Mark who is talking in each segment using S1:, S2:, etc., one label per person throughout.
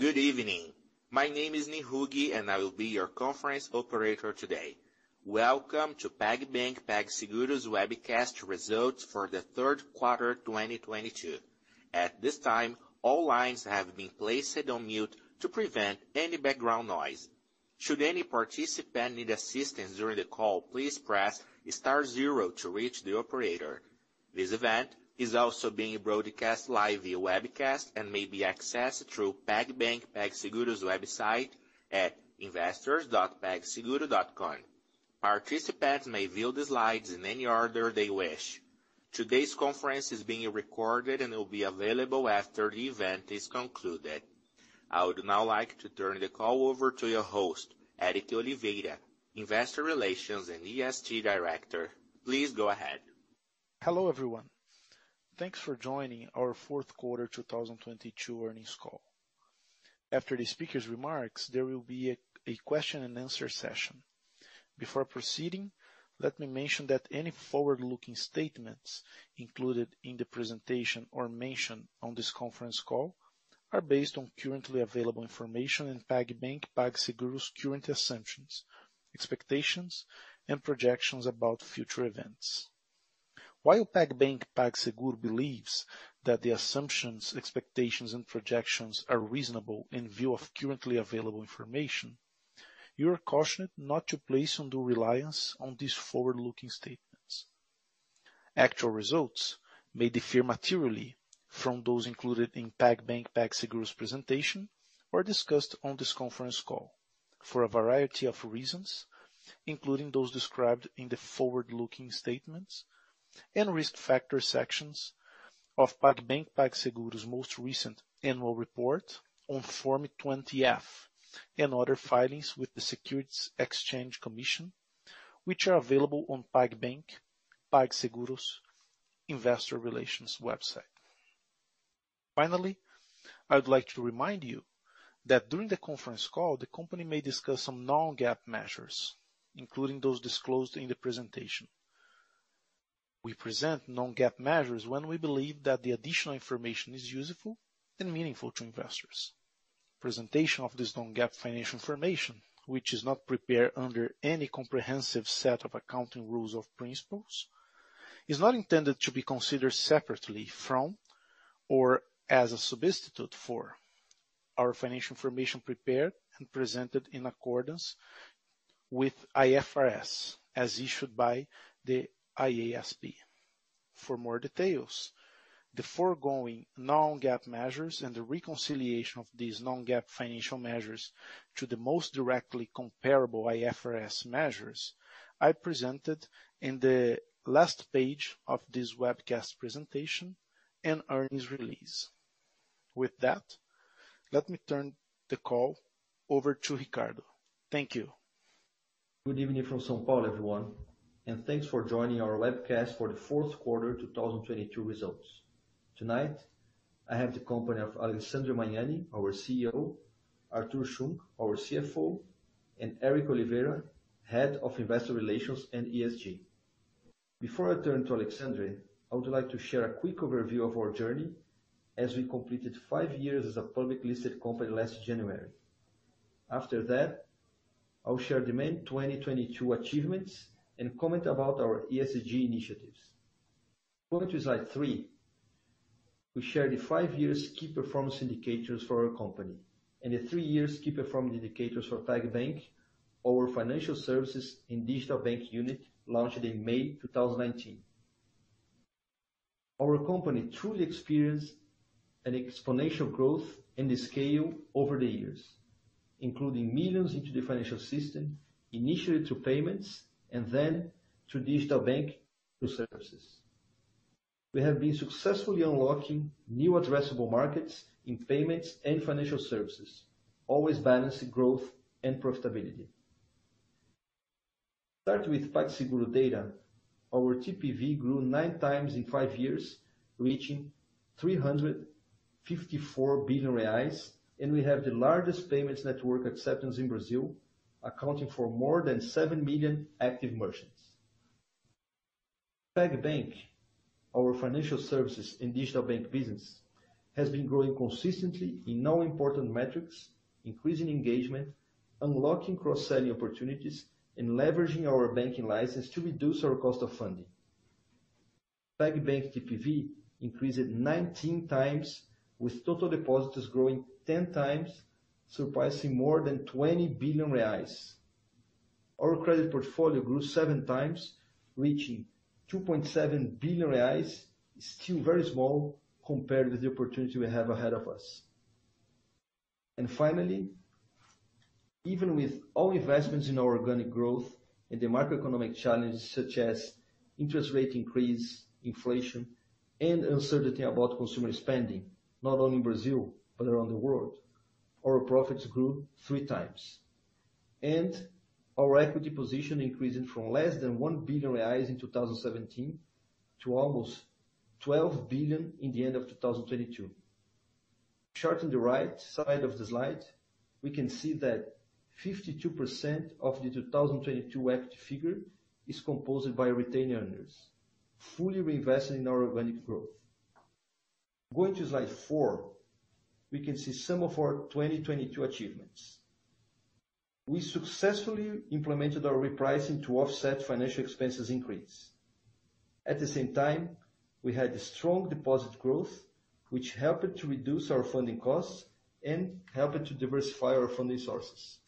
S1: Good evening. My name is Nihugi, and I will be your conference operator today. Welcome to PagBank PagSeguro's webcast results for the third quarter 2022. At this time, all lines have been placed on mute to prevent any background noise. Should any participant need assistance during the call, please press star zero to reach the operator. This event is also being broadcast live via webcast and may be accessed through PagBank PagSeguro's website at investors.pagseguro.com. Participants may view the slides in any order they wish. Today's conference is being recorded and will be available after the event is concluded. I would now like to turn the call over to your host, Éric Oliveira, Investor Relations and ESG Director. Please go ahead.
S2: Hello, everyone. Thanks for joining our fourth quarter 2022 earnings call. After the speaker's remarks, there will be a question and answer session. Before proceeding, let me mention that any forward-looking statements included in the presentation or mentioned on this conference call are based on currently available information in PagBank PagSeguro's current assumptions, expectations, and projections about future events. While PagBank PagSeguro believes that the assumptions, expectations, and projections are reasonable in view of currently available information, you are cautioned not to place undue reliance on these forward-looking statements. Actual results may differ materially from those included in PagBank PagSeguro's presentation or discussed on this conference call for a variety of reasons, including those described in the forward-looking statements and risk factor sections of PagBank PagSeguro's most recent annual report on Form 20-F and other filings with the Securities and Exchange Commission, which are available on PagBank PagSeguro's investor relations website. Finally, I would like to remind you that during the conference call, the company may discuss some non-GAAP measures, including those disclosed in the presentation. We present non-GAAP measures when we believe that the additional information is useful and meaningful to investors. Presentation of this non-GAAP financial information, which is not prepared under any comprehensive set of accounting rules or principles, is not intended to be considered separately from or as a substitute for our financial information prepared and presented in accordance with IFRS, as issued by the IASB. For more details, the foregoing non-GAAP measures and the reconciliation of these non-GAAP financial measures to the most directly comparable IFRS measures are presented in the last page of this webcast presentation and earnings release. With that, let me turn the call over to Ricardo. Thank you.
S3: Good evening from São Paulo, everyone, and thanks for joining our webcast for the fourth quarter 2022 results. Tonight, I have the company of Alexandre Magnani, our CEO, Artur Schunck, our CFO, and Éric Oliveira, Head of Investor Relations and ESG. Before I turn to Alexandre, I would like to share a quick overview of our journey as we completed five years as a publicly listed company last January. After that, I'll share the main 2022 achievements and comment about our ESG initiatives. Going to slide three, we share the five years key performance indicators for our company and the three years key performance indicators for PagBank, our financial services and digital bank unit launched in May 2019. Our company truly experienced an exponential growth in the scale over the years, including millions into the financial system, initially through payments and then through digital bank through services. We have been successfully unlocking new addressable markets in payments and financial services, always balancing growth and profitability. Starting with PagSeguro data, our TPV grew 9x in five years, reaching 354 billion reais, and we have the largest payments network acceptance in Brazil, accounting for more than 7 million active merchants. PagBank, our financial services and digital bank business, has been growing consistently in all important metrics, increasing engagement, unlocking cross-selling opportunities, and leveraging our banking license to reduce our cost of funding. PagBank TPV increased 19 times, with total deposits growing 10 times, surpassing more than 20 billion reais. Our credit portfolio grew 7 times, reaching 2.7 billion reais, still very small compared with the opportunity we have ahead of us. And finally, even with all investments in our organic growth and the macroeconomic challenges such as interest rate increase, inflation, and uncertainty about consumer spending, not only in Brazil but around the world, our profits grew 3 times. And our equity position increased from less than 1 billion reais in 2017 to almost 12 billion in the end of 2022. Chart on the right side of the slide, we can see that 52% of the 2022 equity figure is composed by retained earnings, fully reinvested in our organic growth. Going to slide 4, we can see some of our 2022 achievements. We successfully implemented our repricing to offset financial expenses increase. At the same time, we had strong deposit growth, which helped to reduce our funding costs and helped to diversify our funding sources.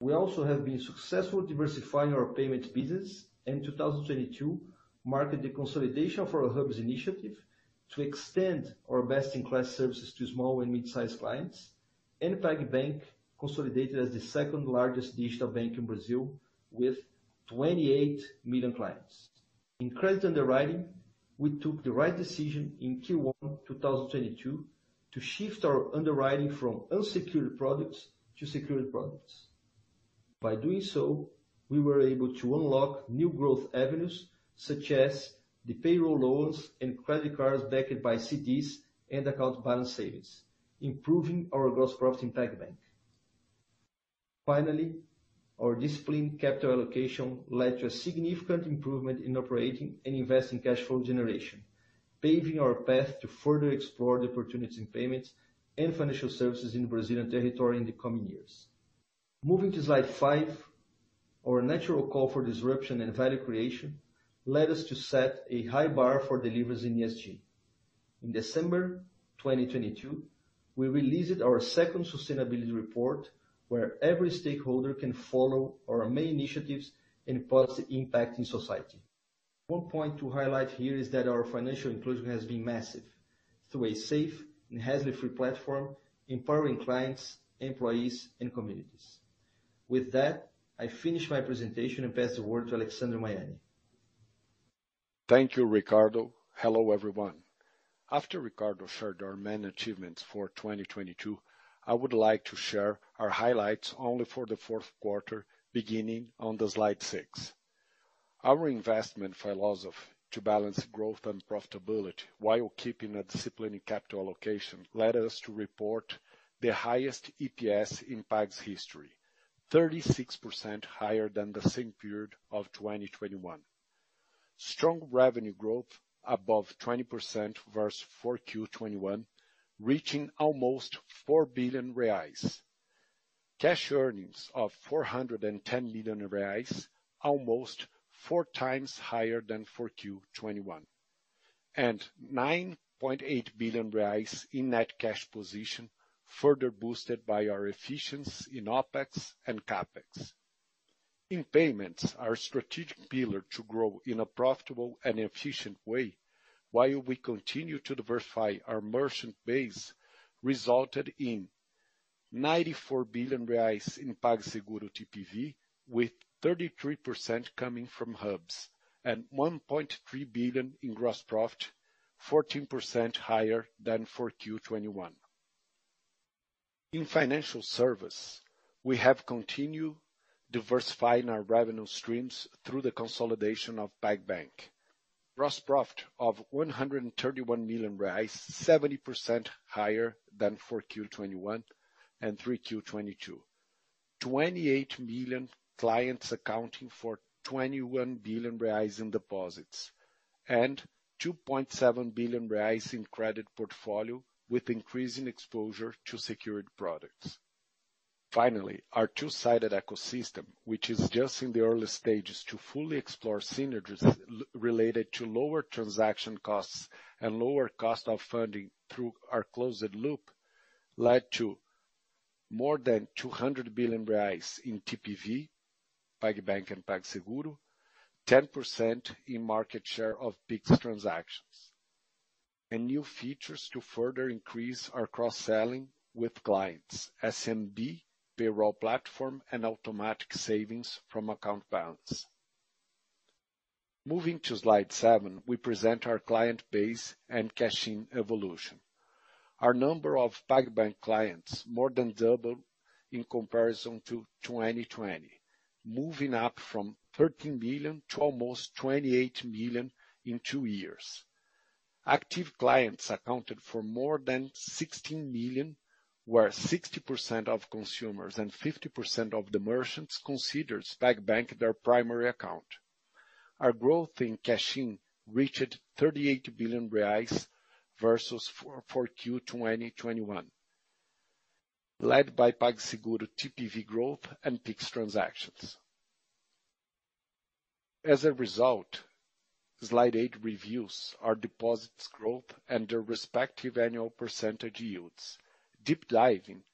S3: We also have been successful diversifying our payments business, and 2022 marked the consolidation of our hubs initiative to extend our best-in-class services to small and mid-sized clients, and PagBank consolidated as the second-largest digital bank in Brazil with 28 million clients. In credit underwriting, we took the right decision in Q1 2022 to shift our underwriting from unsecured products to secured products. By doing so, we were able to unlock new growth avenues such as the payroll loans and credit cards backed by CDs and account balance savings, improving our gross profit in PagBank. Finally, our disciplined capital allocation led to a significant improvement in operating and investing cash flow generation, paving our path to further explore the opportunities in payments and financial services in Brazilian territory in the coming years. Moving to slide 5, our natural call for disruption and value creation led us to set a high bar for deliveries in ESG. In December 2022, we released our second sustainability report, where every stakeholder can follow our main initiatives and positive impact in society. One point to highlight here is that our financial inclusion has been massive through a safe and hassle-free platform, empowering clients, employees, and communities. With that, I finish my presentation and pass the word to Alexandre Magnani.
S4: Thank you, Ricardo. Hello, everyone. After Ricardo shared our main achievements for 2022, I would like to share our highlights only for the fourth quarter, beginning on the slide 6. Our investment philosophy to balance growth and profitability while keeping a disciplined capital allocation led us to report the highest EPS in Pag's history, 36% higher than the same period of 2021. Strong revenue growth above 20% versus 4Q 2021, reaching almost 4 billion reais. Cash earnings of 410 million reais, almost 4 times higher than 4Q 2021. 9.8 billion reais in net cash position, further boosted by our efficiency in OpEx and CapEx. In payments, our strategic pillar to grow in a profitable and efficient way while we continue to diversify our merchant base, resulted in 94 billion reais in PagSeguro TPV, with 33% coming from hubs, and 1.3 billion in gross profit, 14% higher than 4Q 2021. In financial service, we have continued diversifying our revenue streams through the consolidation of PagBank. Gross profit of 131 million reais, 70% higher than 4Q 2021 and 3Q 2022. 28 million clients accounting for 21 billion reais in deposits, and 2.7 billion reais in credit portfolio, with increasing exposure to secured products. Finally, our two-sided ecosystem, which is just in the early stages to fully explore synergies related to lower transaction costs and lower cost of funding through our closed loop, led to more than 200 billion reais in TPV, PagBank and PagSeguro, 10% in market share of Pix transactions, and new features to further increase our cross-selling with clients, SMB, payroll platform, and automatic savings from account balance. Moving to slide seven, we present our client base and cash-in evolution. Our number of PagBank clients more than doubled in comparison to 2020, moving up from 13 million to almost 28 million in two years. Active clients accounted for more than 16 million, where 60% of consumers and 50% of the merchants considers PagBank their primary account. Our growth in cash-in reached 38 billion reais versus 4Q 2021, led by PagSeguro TPV growth and Pix transactions. As a result, slide eight reviews our deposits growth and their respective annual percentage yields. Deep diving,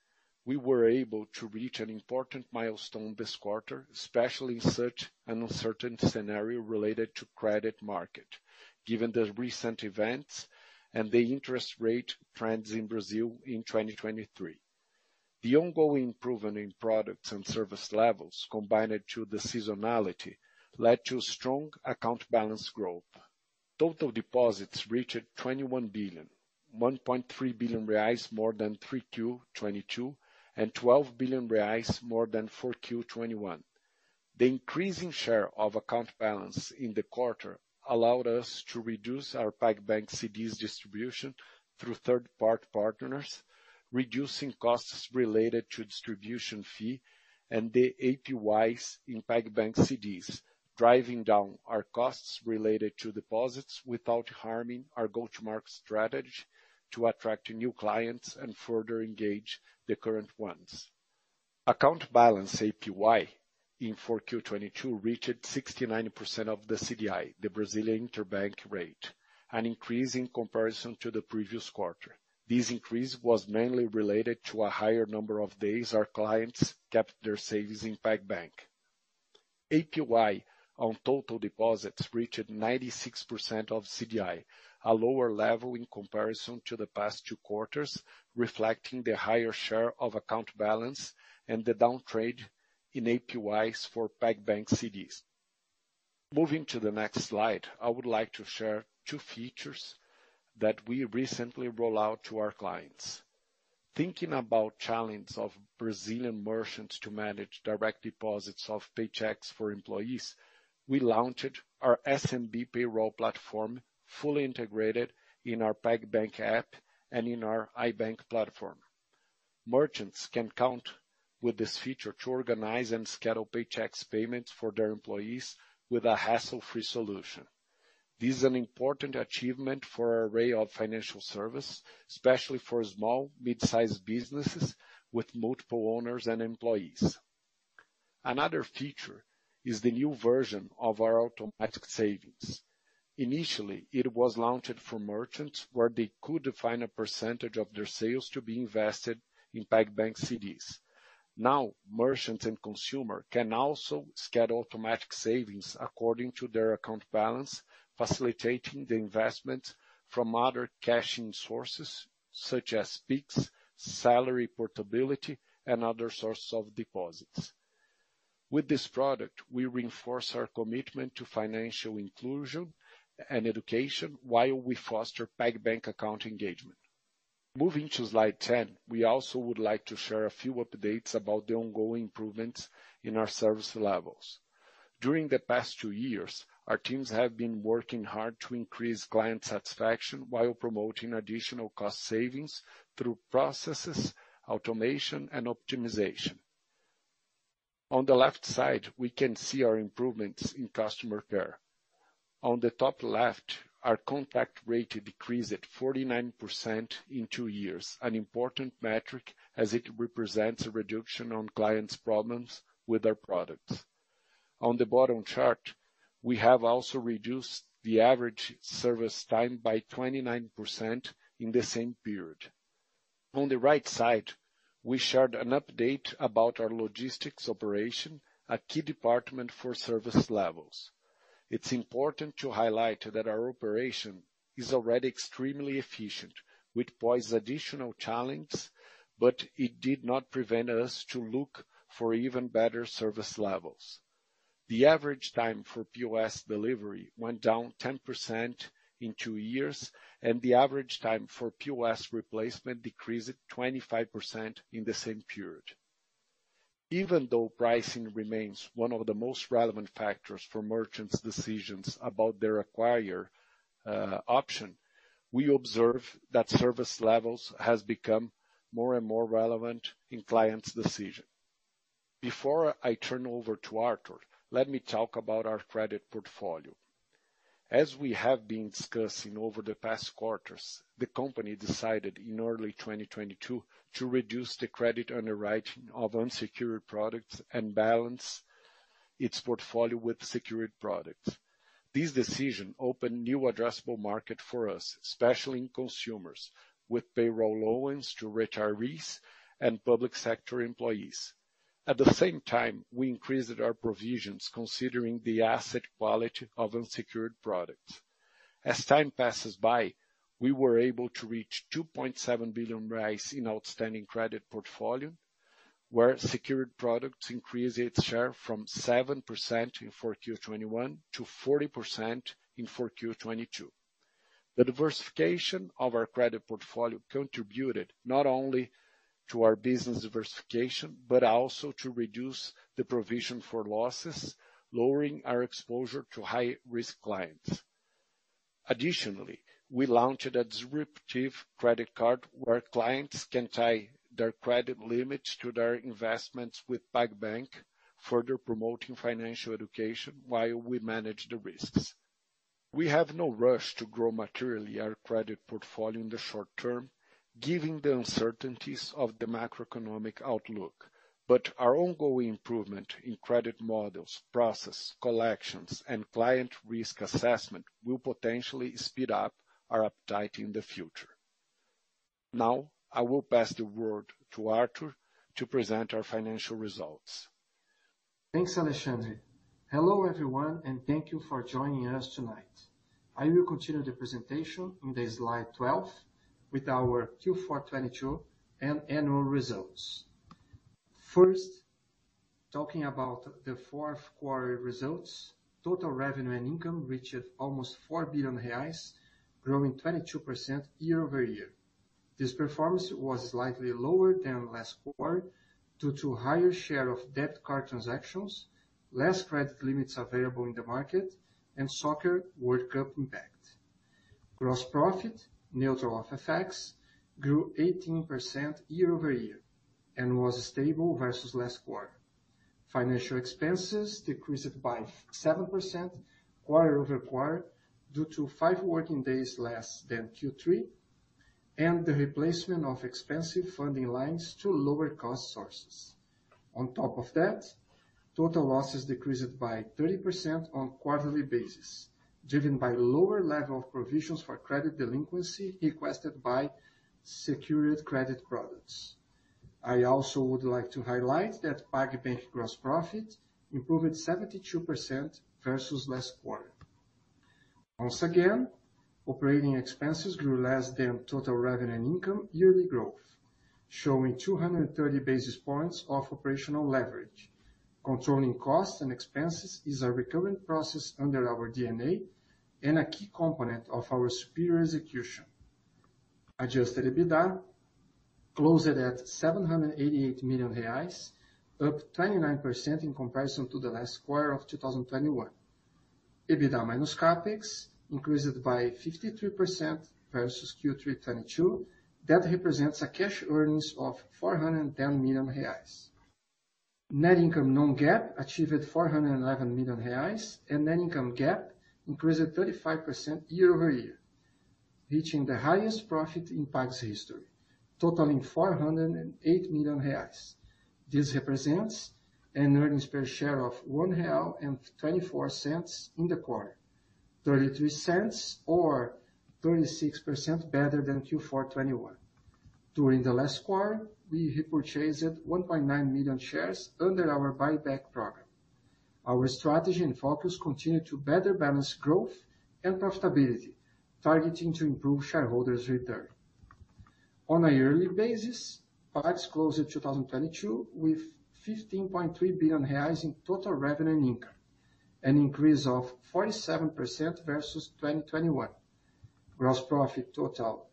S4: we were able to reach an important milestone this quarter, especially in such an uncertain scenario related to credit market, given the recent events and the interest rate trends in Brazil in 2023. The ongoing improvement in products and service levels, combined to the seasonality, led to strong account balance growth. Total deposits reached 21 billion, 1.3 billion reais more than 3Q 2022, and 12 billion reais more than 4Q 2021. The increasing share of account balance in the quarter allowed us to reduce our PagBank CDs distribution through third-party partners, reducing costs related to distribution fee and the APYs in PagBank CDs, driving down our costs related to deposits without harming our go-to-market strategy to attract new clients and further engage the current ones. Account balance APY in 4Q 2022 reached 69% of the CDI, the Brazilian interbank rate, an increase in comparison to the previous quarter. This increase was mainly related to a higher number of days our clients kept their savings in PagBank. APY on total deposits reached 96% of CDI, a lower level in comparison to the past two quarters, reflecting the higher share of account balance and the downtrade in APYs for PagBank CDs. Moving to the next slide, I would like to share two features that we recently roll out to our clients. Thinking about challenge of Brazilian merchants to manage direct deposits of paychecks for employees, we launched our SMB payroll platform, fully integrated in our PagBank app and in our iBank platform. Merchants can count with this feature to organize and schedule paychecks payments for their employees with a hassle-free solution. This is an important achievement for our array of financial service, especially for small, mid-sized businesses with multiple owners and employees. Another feature is the new version of our automatic savings. Initially, it was launched for merchants where they could define a percentage of their sales to be invested in PagBank CDs. Now, merchants and consumer can also schedule automatic savings according to their account balance, facilitating the investment from other cash-in sources such as Pix, salary portability, and other sources of deposits. With this product, we reinforce our commitment to financial inclusion and education while we foster PagBank account engagement. Moving to slide 10, we also would like to share a few updates about the ongoing improvements in our service levels. During the past two years, our teams have been working hard to increase client satisfaction while promoting additional cost savings through processes, automation, and optimization. On the left side, we can see our improvements in customer care. On the top left our contact rate decreased 49% in two years, an important metric as it represents a reduction on clients' problems with our products. On the bottom chart, we have also reduced the average service time by 29% in the same period. On the right side, we shared an update about our logistics operation, a key department for service levels. It's important to highlight that our operation is already extremely efficient, which poses additional challenges, but it did not prevent us to look for even better service levels. The average time for POS delivery went down 10% in two years, and the average time for POS replacement decreased 25% in the same period. Even though pricing remains one of the most relevant factors for merchants' decisions about their acquirer uh, option, we observe that service levels has become more and more relevant in clients' decision. Before I turn over to Artur, let me talk about our credit portfolio. As we have been discussing over the past quarters, the company decided in early 2022 to reduce the credit underwriting of unsecured products and balance its portfolio with secured products. This decision opened new addressable market for us, especially in consumers, with payroll loans to retirees and public sector employees. At the same time, we increased our provisions considering the asset quality of unsecured products. As time passes by, we were able to reach 2.7 billion in outstanding credit portfolio, where secured products increased its share from 7% in 4Q 2021 to 40% in 4Q 2022. The diversification of our credit portfolio contributed not only to our business diversification, but also to reduce the provision for losses, lowering our exposure to high-risk clients. Additionally, we launched a disruptive credit card where clients can tie their credit limits to their investments with PagBank, further promoting financial education while we manage the risks. We have no rush to grow materially our credit portfolio in the short term, given the uncertainties of the macroeconomic outlook. But our ongoing improvement in credit models, process, collections, and client risk assessment will potentially speed up our appetite in the future. Now, I will pass the word to Artur to present our financial results.
S5: Thanks, Alexandre. Hello, everyone, and thank you for joining us tonight. I will continue the presentation in the slide 12 with our Q4 2022 and annual results. First, talking about the fourth quarter results, total revenue and income reached almost 4 billion reais, growing 22% year-over-year. This performance was slightly lower than last quarter due to higher share of debit card transactions, less credit limits available in the market, and Soccer World Cup impact. Gross profit, neutral of FX, grew 18% year-over-year and was stable versus last quarter. Financial expenses decreased by 7% quarter-over-quarter due to five working days less than Q3 and the replacement of expensive funding lines to lower cost sources. On top of that, total losses decreased by 30% on quarterly basis, driven by lower level of provisions for credit delinquency requested by secured credit products. I also would like to highlight that PagBank gross profit improved 72% versus last quarter. Once again, operating expenses grew less than total revenue and income yearly growth, showing 230 basis points of operational leverage. Controlling costs and expenses is a recurrent process under our DNA and a key component of our superior execution. Adjusted EBITDA closed at 788 million reais, up 29% in comparison to the last quarter of 2021. EBITDA minus CapEx increased by 53% versus Q3 2022. That represents a cash earnings of 410 million reais. Net income non-GAAP achieved 411 million reais, and net income GAAP increased 35% year-over-year, reaching the highest profit in Pag's history, totaling 408 million reais. This represents an earnings per share of 1.24 real in the quarter, 0.33 or 36% better than Q4 2021. During the last quarter, we repurchased 1.9 million shares under our buyback program. Our strategy and focus continue to better balance growth and profitability, targeting to improve shareholders' return. On a yearly basis, Pag closed 2022 with 15.3 billion reais in total revenue and income, an increase of 47% versus 2021. Gross profit total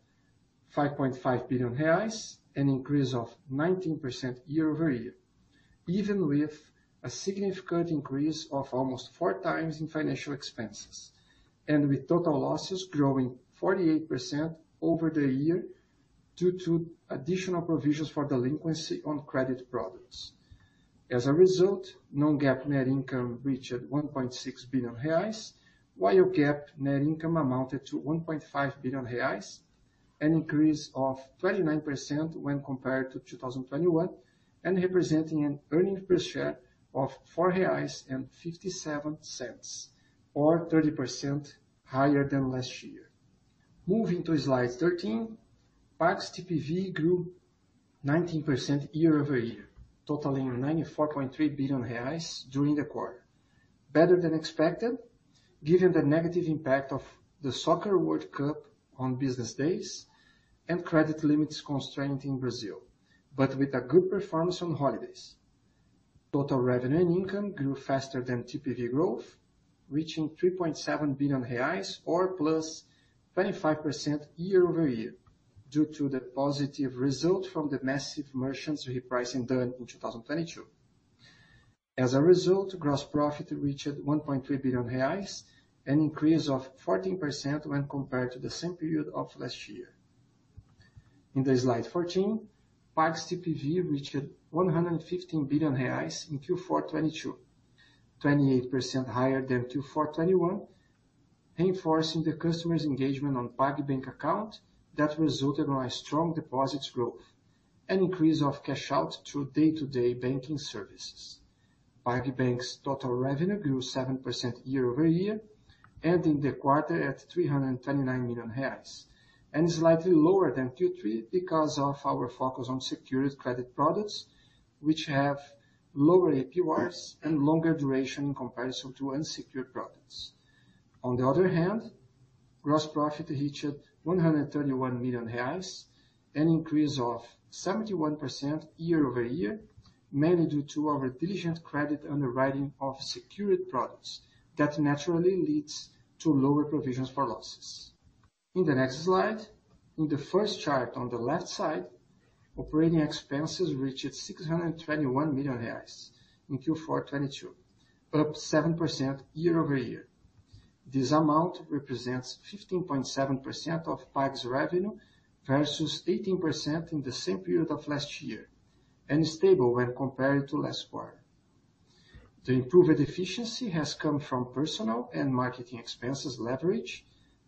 S5: 5.5 billion reais, an increase of 19% year-over-year, even with a significant increase of almost 4x in financial expenses, and with total losses growing 48% over the year due to additional provisions for delinquency on credit products. As a result, non-GAAP net income reached 1.6 billion reais, while GAAP net income amounted to 1.5 billion reais, an increase of 29% when compared to 2021, and representing an earnings per share of 4.57 reais, or 30% higher than last year. Moving to slide 13, Pag's TPV grew 19% year-over-year, totaling 94.3 billion reais during the quarter. Better than expected, given the negative impact of the Soccer World Cup on business days and credit limits constraint in Brazil, but with a good performance on holidays. Total revenue and income grew faster than TPV growth, reaching 3.7 billion reais or +25% year-over-year, due to the positive result from the massive merchants repricing done in 2022. As a result, gross profit reached 1.3 billion reais, an increase of 14% when compared to the same period of last year. In the slide 14, Pag's TPV reached 115 billion reais in Q4 2022, 28% higher than Q4 2021, reinforcing the customer's engagement on PagBank account that resulted on a strong deposits growth, an increase of cash out through day-to-day banking services. PagBank's total revenue grew 7% year-over-year, ending the quarter at 329 million reais, and slightly lower than Q3 because of our focus on secured credit products, which have lower APRs and longer duration in comparison to unsecured products. On the other hand, gross profit reached 131 million reais, an increase of 71% year-over-year, mainly due to our diligent credit underwriting of secured products that naturally leads to lower provisions for losses. In the next slide, in the first chart on the left side, operating expenses reached 621 million reais in Q4 2022, up 7% year-over-year. This amount represents 15.7% of Pag's revenue versus 18% in the same period of last year, and stable when compared to last quarter. The improved efficiency has come from personal and marketing expenses leverage,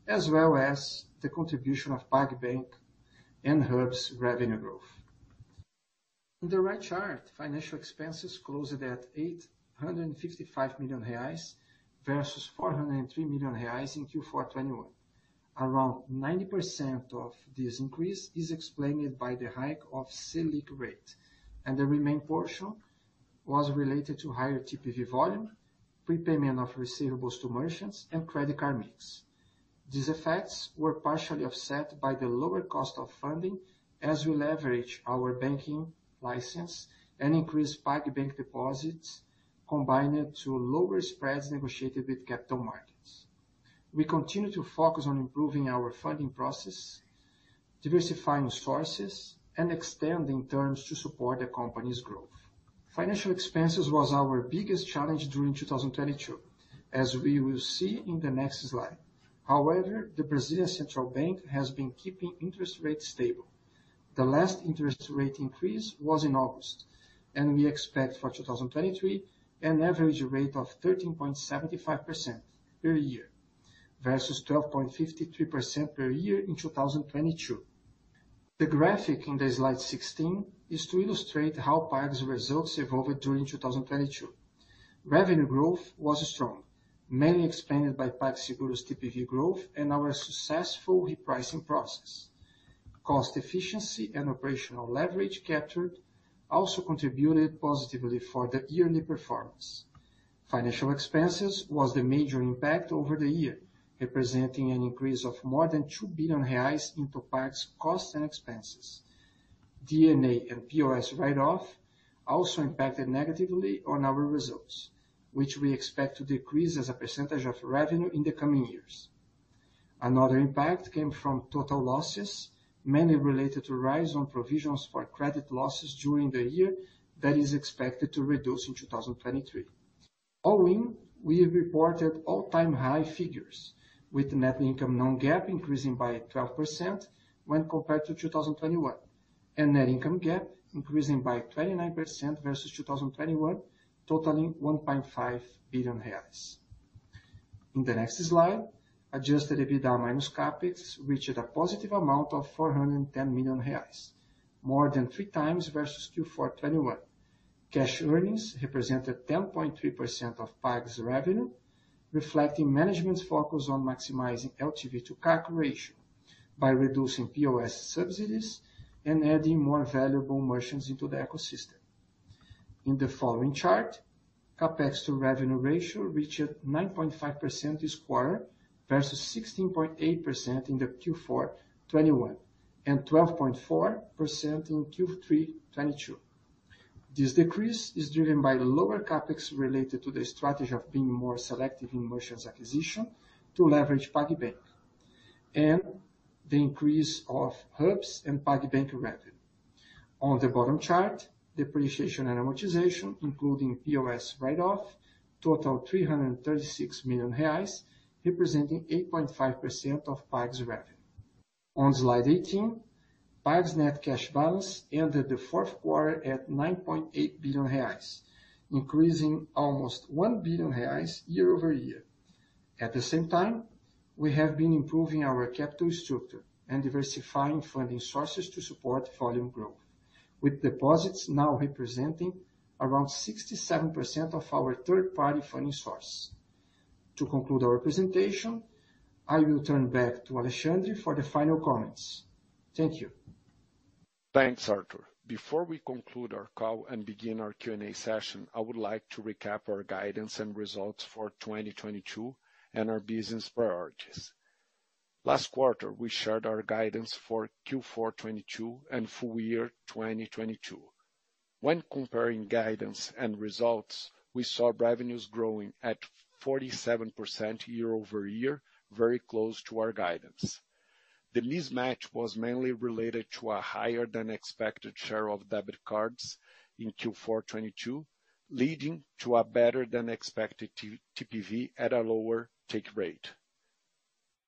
S5: as well as the contribution of PagBank and Hubs revenue growth. In the right chart, financial expenses closed at 855 million reais versus 403 million reais in Q4 2021. Around 90% of this increase is explained by the hike of Selic rate, and the remaining portion was related to higher TPV volume, prepayment of receivables to merchants, and credit card mix. These effects were partially offset by the lower cost of funding as we leverage our banking license and increase PagBank deposits, combined to lower spreads negotiated with capital markets. We continue to focus on improving our funding process, diversifying sources, and extending terms to support the company's growth. Financial expenses was our biggest challenge during 2022, as we will see in the next slide. However, the Brazilian Central Bank has been keeping interest rates stable. The last interest rate increase was in August, and we expect for 2023 an average rate of 13.75% per year, versus 12.53% per year in 2022. The graphic in the slide 16 is to illustrate how Pag's results evolved during 2022. Revenue growth was strong, mainly explained by PagSeguro's TPV growth and our successful repricing process. Cost efficiency and operational leverage captured also contributed positively for the yearly performance. Financial expenses was the major impact over the year, representing an increase of more than 2 billion reais into Pag's costs and expenses. D&A and POS write-off also impacted negatively on our results, which we expect to decrease as a percentage of revenue in the coming years. Another impact came from total losses, mainly related to rise on provisions for credit losses during the year that is expected to reduce in 2023. All in, we reported all-time high figures, with net income non-GAAP increasing by 12% when compared to 2021, and net income GAAP increasing by 29% versus 2021, totaling 1.5 billion reais. In the next slide, adjusted EBITDA minus CapEx reached a positive amount of 410 million reais, more than 3x versus Q4 2021. Cash earnings represented 10.3% of Pag's revenue, reflecting management's focus on maximizing LTV to CAC ratio by reducing POS subsidies and adding more valuable merchants into the ecosystem. In the following chart, CapEx to revenue ratio reached 9.5% this quarter versus 16.8% in the Q4 2021, and 12.4% in Q3 2022. This decrease is driven by lower CapEx related to the strategy of being more selective in merchants acquisition to leverage PagBank, and the increase of hubs and PagBank revenue. On the bottom chart, depreciation and amortization, including POS write-off, total 336 million reais, representing 8.5% of Pag's revenue. On slide 18, Pag's net cash balance ended the fourth quarter at 9.8 billion reais, increasing almost 1 billion reais year-over-year. At the same time, we have been improving our capital structure and diversifying funding sources to support volume growth, with deposits now representing around 67% of our third-party funding source. To conclude our presentation, I will turn back to Alexandre for the final comments. Thank you.
S4: Thanks, Artur. Before we conclude our call and begin our Q&A session, I would like to recap our guidance and results for 2022 and our business priorities. Last quarter, we shared our guidance for Q4 2022 and full year 2022. When comparing guidance and results, we saw revenues growing at 47% year-over-year, very close to our guidance. The mismatch was mainly related to a higher than expected share of debit cards in Q4 2022, leading to a better than expected TPV at a lower take rate.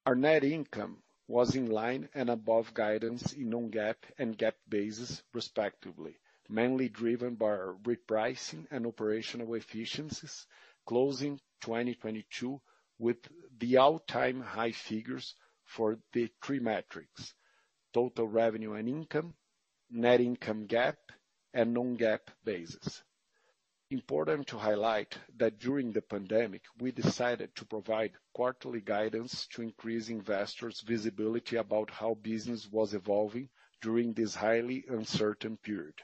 S4: Our net income was in line and above guidance in non-GAAP and GAAP basis respectively, mainly driven by our repricing and operational efficiencies, closing 2022 with the all-time high figures for the three metrics: total revenue and income, net income GAAP, and non-GAAP basis. Important to highlight that during the pandemic, we decided to provide quarterly guidance to increase investors' visibility about how business was evolving during this highly uncertain period.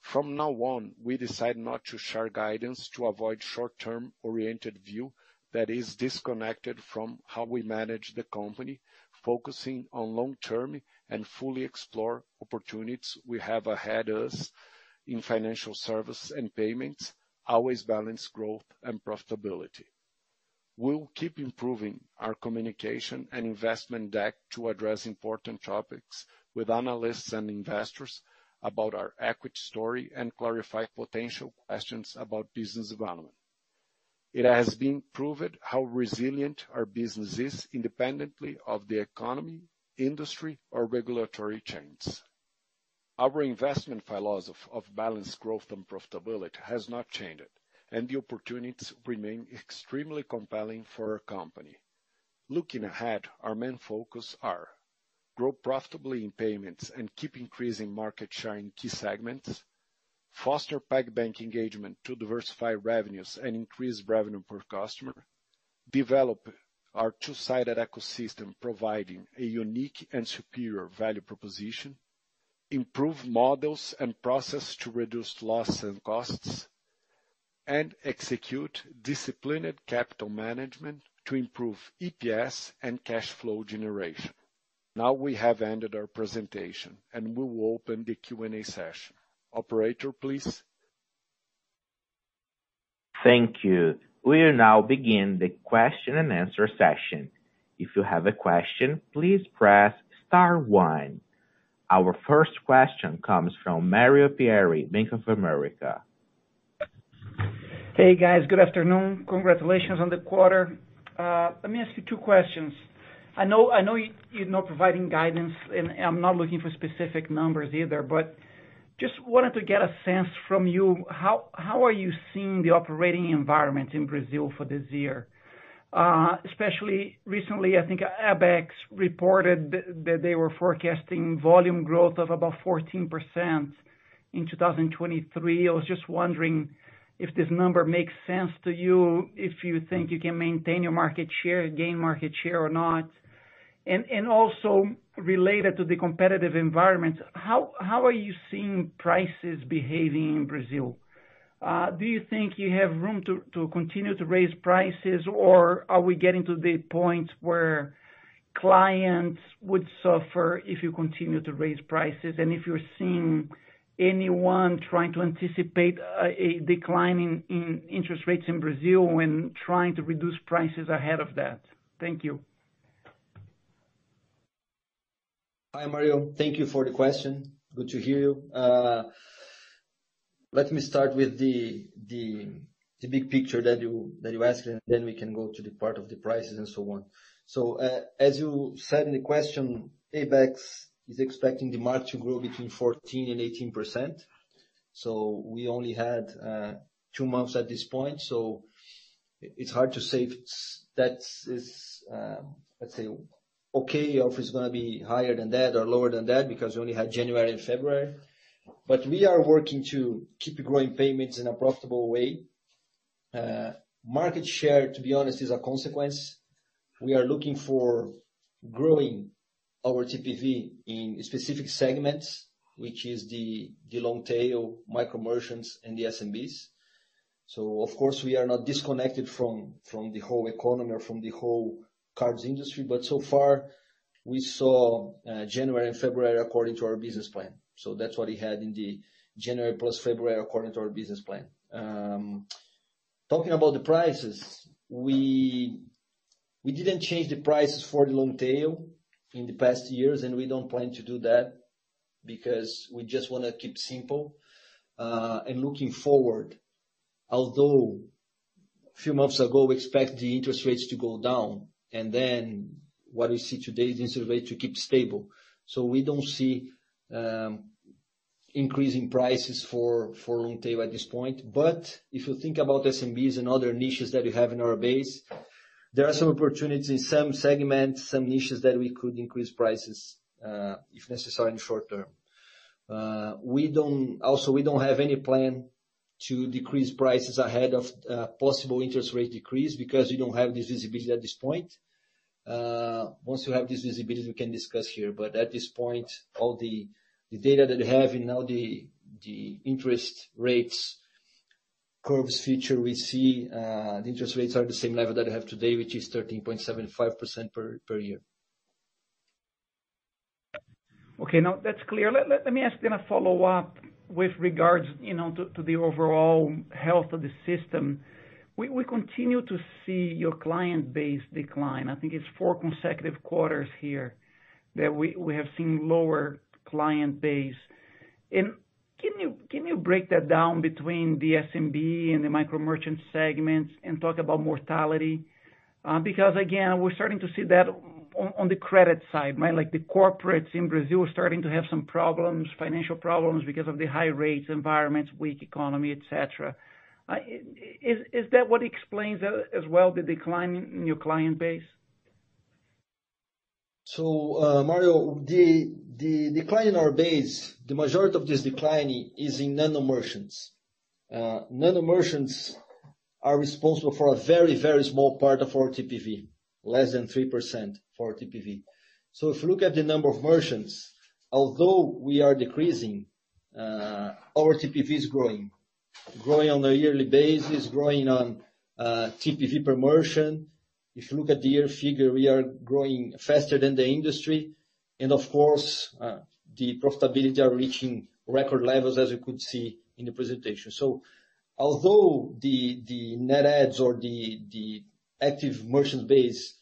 S4: From now on, we decide not to share guidance to avoid short-term oriented view that is disconnected from how we manage the company, focusing on long-term and fully explore opportunities we have ahead us in financial service and payments, always balance growth and profitability. We'll keep improving our communication and investment deck to address important topics with analysts and investors about our equity story and clarify potential questions about business development. It has been proven how resilient our business is independently of the economy, industry, or regulatory changes. Our investment philosophy of balanced growth and profitability has not changed, and the opportunities remain extremely compelling for our company. Looking ahead, our main focus are grow profitably in payments and keep increasing market share in key segments, foster PagBank engagement to diversify revenues and increase revenue per customer, develop our two-sided ecosystem, providing a unique and superior value proposition, improve models and process to reduce loss and costs, and execute disciplined capital management to improve EPS and cash flow generation. Now we have ended our presentation, and we will open the Q&A session. Operator, please.
S6: Thank you. We will now begin the question and answer session. If you have a question, please press star one. Our first question comes from Mario Pierry, Bank of America.
S7: Hey, guys. Good afternoon. Congratulations on the quarter. Uh, let me ask you two questions. I know I know you're not providing guidance, and I'm not looking for specific numbers either, but just wanted to get a sense from you, how how are you seeing the operating environment in Brazil for this year? Uh, especially recently, I think Abecs reported that they were forecasting volume growth of about 14% in 2023. I was just wondering if this number makes sense to you, if you think you can maintain your market share, gain market share or not. And and also related to the competitive environment, how are you seeing prices behaving in Brazil? Uh, do you think you have room to continue to raise prices, or are we getting to the point where clients would suffer if you continue to raise prices? And if you're seeing anyone trying to anticipate a decline in interest rates in Brazil and trying to reduce prices ahead of that. Thank you.
S3: Hi, Mario. Thank you for the question. Good to hear you. Uh, Let me start with the big picture that you asked, and then we can go to the part of the prices and so on. So uh, as you said in the question, Abecs is expecting the market to grow between 14 and 18%. So we only had uh, two months at this point, so it's hard to say if that is, um, let's say, okay, or if it's gonna be higher than that or lower than that because we only had January and February. But we are working to keep growing payments in a profitable way. Uh, market share, to be honest, is a consequence. We are looking for growing our TPV in specific segments, which is the long tail micro merchants and the SMBs. So, of course, we are not disconnected from the whole economy or from the whole cards industry, but so far we saw uh, January and February according to our business plan. So that's what we had in the January plus February according to our business plan. Talking about the prices, we we didn't change the prices for the long tail in the past years, and we don't plan to do that because we just wanna keep simple. Uh and looking forward, although a few months ago, we expect the interest rates to go down, and then what we see today is interest rate to keep stable. So we don't see Um, increasing prices for for long tail at this point. But if you think about SMBs and other niches that we have in our base, there are some opportunities in some segments, some niches that we could increase prices, uh, if necessary in short term. Uh, we don't also we don't have any plan to decrease prices ahead of uh, possible interest rate decrease because we don't have this visibility at this point. Uh, once we have this visibility, we can discuss here. But at this point, all the the data that we have and now the the interest rates curves feature, we see uh, the interest rates are the same level that we have today, which is 13.75% per year.
S7: Okay. Now that's clear. Let me ask then a follow-up with regards, you know, to the overall health of the system. We we continue to see your client base decline. I think it's four consecutive quarters here that we have seen lower client base. And can you can you break that down between the SMB and the micro merchant segments and talk about mortality? Uh, because again, we're starting to see that on the credit side, right? Like the corporates in Brazil are starting to have some problems, financial problems because of the high rates environment, weak economy, et cetera. Is is that what explains as well the decline in your client base?
S3: So uh Mario, the decline in our base, the majority of this decline is in nano merchants. Nano merchants are responsible for a very very small part of our TPV, less than 3% for our TPV. So if you look at the number of merchants, although we are decreasing, our TPV is growing. Growing on a yearly basis, growing on TPV per merchant. If you look at the year figure, we are growing faster than the industry. And of course, uh, the profitability are reaching record levels, as you could see in the presentation. So although the the net adds or the the active merchant base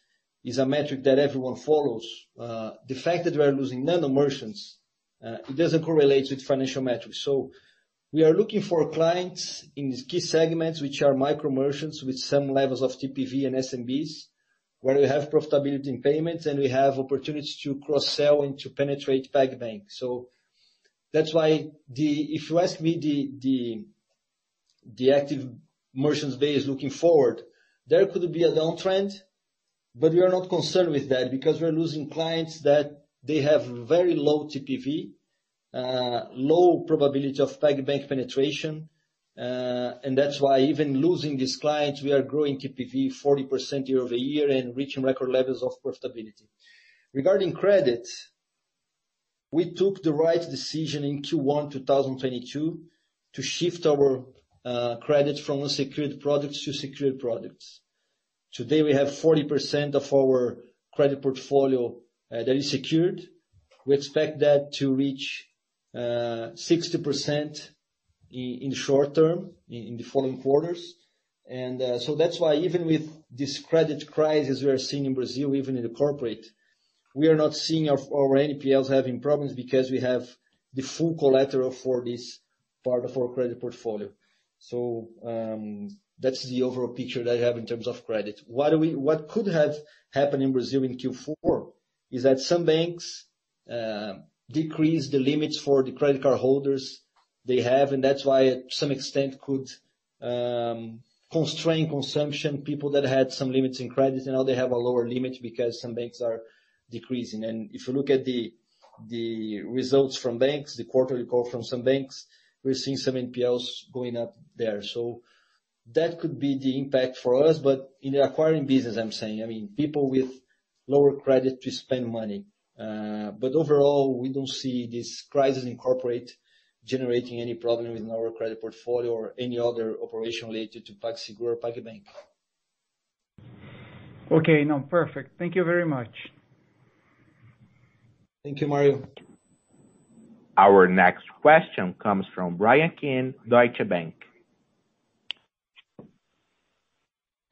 S3: is a metric that everyone follows, uh, the fact that we are losing nano merchants, uh, it doesn't correlate with financial metrics. We are looking for clients in these key segments, which are micro merchants with some levels of TPV and SMBs, where we have profitability in payments, and we have opportunities to cross-sell and to penetrate PagBank. That's why the if you ask me the the active merchants base looking forward, there could be a downtrend, but we are not concerned with that because we're losing clients that they have very low TPV, Uh, low probability of PagBank penetration. Uh and that's why even losing these clients, we are growing TPV 40% year-over-year and reaching record levels of profitability. Regarding credit, we took the right decision in Q1 2022 to shift our uh, credit from unsecured products to secured products. Today, we have 40% of our credit portfolio uh, that is secured. We expect that to reach 60% in short term, in the following quarters. And uh so that's why even with this credit crisis we are seeing in Brazil, even in the corporate, we are not seeing our NPLs having problems because we have the full collateral for this part of our credit portfolio. So um that's the overall picture that I have in terms of credit. What we what could have happened in Brazil in Q4 is that some banks decreased the limits for the credit card holders they have, and that's why to some extent could um, constrain consumption. People that had some limits in credit, and now they have a lower limit because some banks are decreasing. And if you look at the the results from banks, the quarterly call from some banks, we're seeing some NPLs going up there. So that could be the impact for us. But in the acquiring business, I'm saying, I mean, people with lower credit to spend money. Uh, but overall, we don't see this crisis in corporate generating any problem within our credit portfolio or any other operation related to PagSeguro or PagBank.
S7: Okay. No, perfect. Thank you very much.
S3: Thank you, Mario.
S6: Our next question comes from Bryan Keane, Deutsche Bank.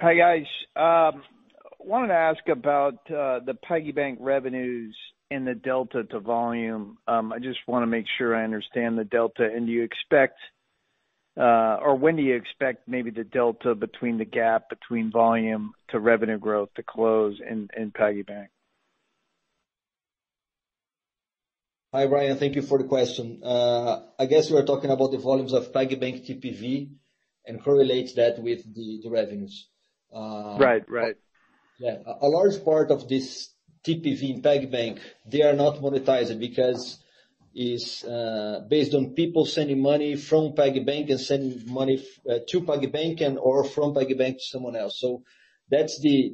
S8: Hi, guys. Um, wanted to ask about uh, the PagBank revenues and the delta to volume. Um, I just want to make sure I understand the delta. And do you expect, uh, or when do you expect maybe the delta between the gap between volume to revenue growth to close in PagBank?
S3: Hi, Bryan. Thank you for the question. Uh, I guess you are talking about the volumes of PagBank TPV and correlate that with the revenues.
S8: Uh right, right.
S3: Yeah. A large part of this TPV in PagBank, they are not monetized because it's uh, based on people sending money from PagBank and sending money uh, to PagBank and/or from PagBank to someone else. So that's the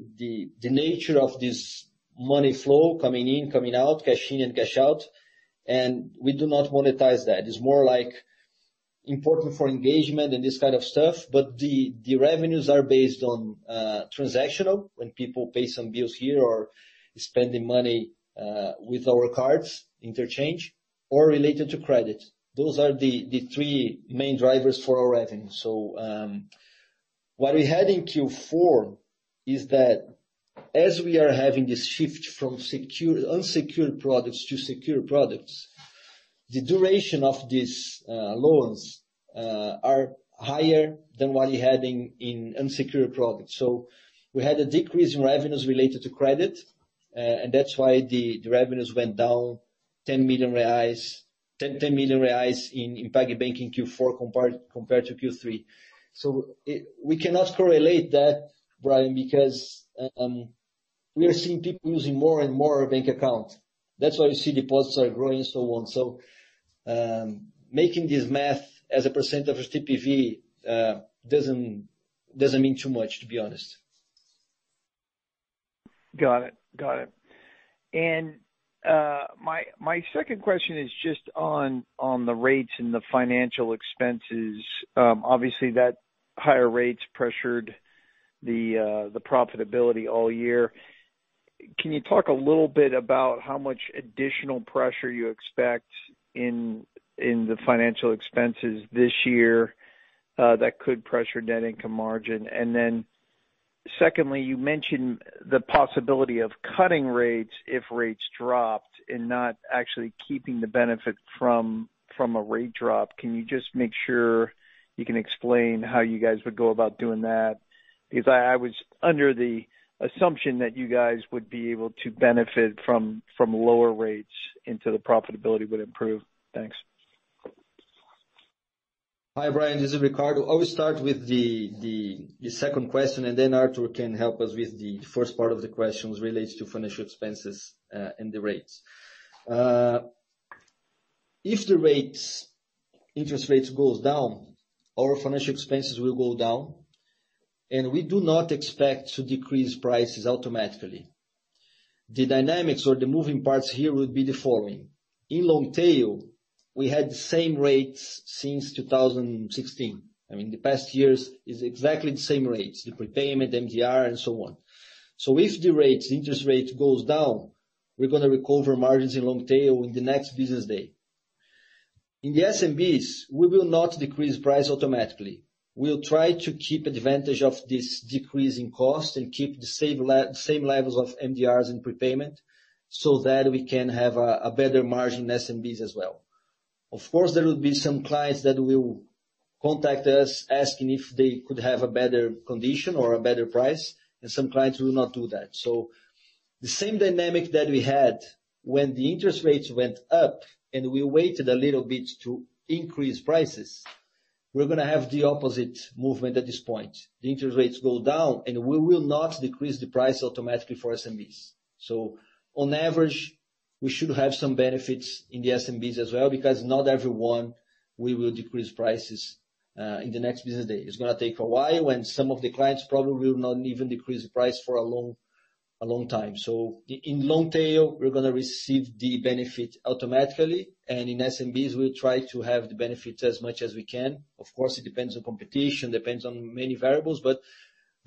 S3: nature of this money flow coming in, coming out, cash in and cash out, and we do not monetize that. It's more like important for engagement and this kind of stuff. But the the revenues are based on uh, transactional, when people pay some bills here or spending money uh, with our cards, interchange, or related to credit. Those are the three main drivers for our revenue. So um what we had in Q4 is that as we are having this shift from secure unsecured products to secure products, the duration of these uh, loans uh, are higher than what we had in unsecured products. So we had a decrease in revenues related to credit, and that's why the revenues went down 10 million reais in PagBank in Q4 compared compared to Q3. So We cannot correlate that, Bryan, because we are seeing people using more and more bank account. That's why you see deposits are growing and so on. So um making this math as a percent of TPV uh doesn't doesn't mean too much, to be honest.
S8: Got it. Got it. And uh my second question is just on the rates and the financial expenses. Um, obviously, that higher rates pressured the uh, the profitability all year. Can you talk a little bit about how much additional pressure you expect in in the financial expenses this year uh, that could pressure net income margin? Secondly, you mentioned the possibility of cutting rates if rates dropped and not actually keeping the benefit from from a rate drop. Can you just make sure you can explain how you guys would go about doing that? Because I was under the assumption that you guys would be able to benefit from lower rates until the profitability would improve. Thanks.
S3: Hi, Bryan, this is Ricardo. I will start with the second question, and then Artur can help us with the first part of the questions related to financial expenses uh, and the rates. Uh, if the rates, interest rates goes down, our financial expenses will go down, and we do not expect to decrease prices automatically. The dynamics or the moving parts here would be the following. In long tail, we had the same rates since 2016. I mean, the past years is exactly the same rates, the prepayment, MDR, and so on. So if the rates, interest rate goes down, we're going to recover margins in long tail in the next business day. In the SMBs, we will not decrease price automatically. We'll try to keep advantage of this decrease in cost and keep the same levels of MDRs and prepayment so that we can have a better margin in SMBs as well. Of course, there will be some clients that will contact us asking if they could have a better condition or a better price, and some clients will not do that. So the same dynamic that we had when the interest rates went up and we waited a little bit to increase prices, we're going to have the opposite movement at this point. The interest rates go down, and we will not decrease the price automatically for SMBs. So on average, we should have some benefits in the SMBs as well, because not everyone we will decrease prices uh, in the next business day. It's to take a while, when some of the clients probably will not even decrease the price for a long a long time. So in long tail, we're to receive the benefit automatically, and in SMBs, we'll try to have the benefits as much as we can. Of course, it depends on competition, depends on many variables, but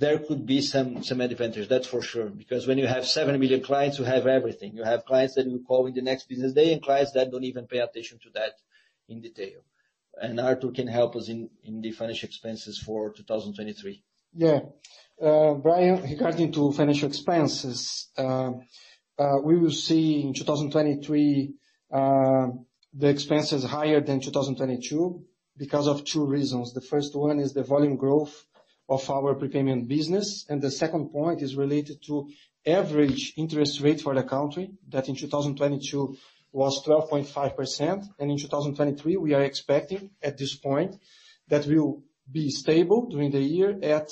S3: there could be some some advantage, that's for sure. Because when you have 7 million clients, you have everything. You have clients that will call in the next business day and clients that don't even pay attention to that in detail. Artur can help us in in the financial expenses for 2023.
S5: Yeah. Uh, Bryan, regarding to financial expenses, uh, uh, we will see in 2023, the expenses higher than 2022 because of two reasons. The first one is the volume growth of our prepayment business, and the second point is related to average interest rate for the country, that in 2022 was 12.5%, and in 2023, we are expecting at this point that will be stable during the year at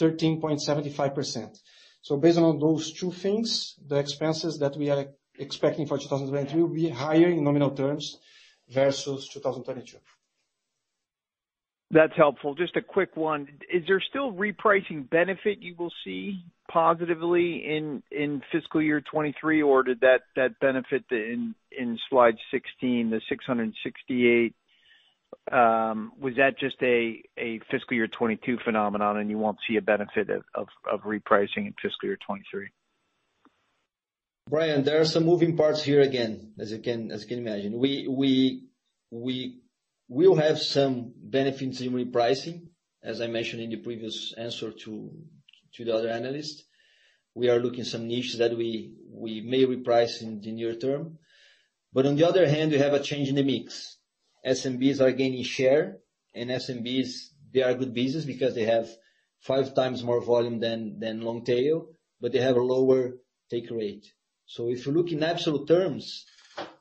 S5: 13.75%. So based on those two things, the expenses that we are expecting for 2023 will be higher in nominal terms versus 2022.
S8: That's helpful. Just a quick one. Is there still repricing benefit you will see positively in in fiscal year 2023, or did that benefit in in slide 16, the 668, um, was that just a fiscal year 2022 phenomenon and you won't see a benefit of repricing in fiscal year 2023?
S3: Bryan, there are some moving parts here again, as you can imagine. We will have some benefits in repricing, as I mentioned in the previous answer to to the other analyst. We are looking some niches that we we may reprice in the near term. But on the other hand, we have a change in the mix. SMBs are gaining share, and SMBs, they are good business because they have five times more volume than, than long tail, but they have a lower take rate. So if you look in absolute terms,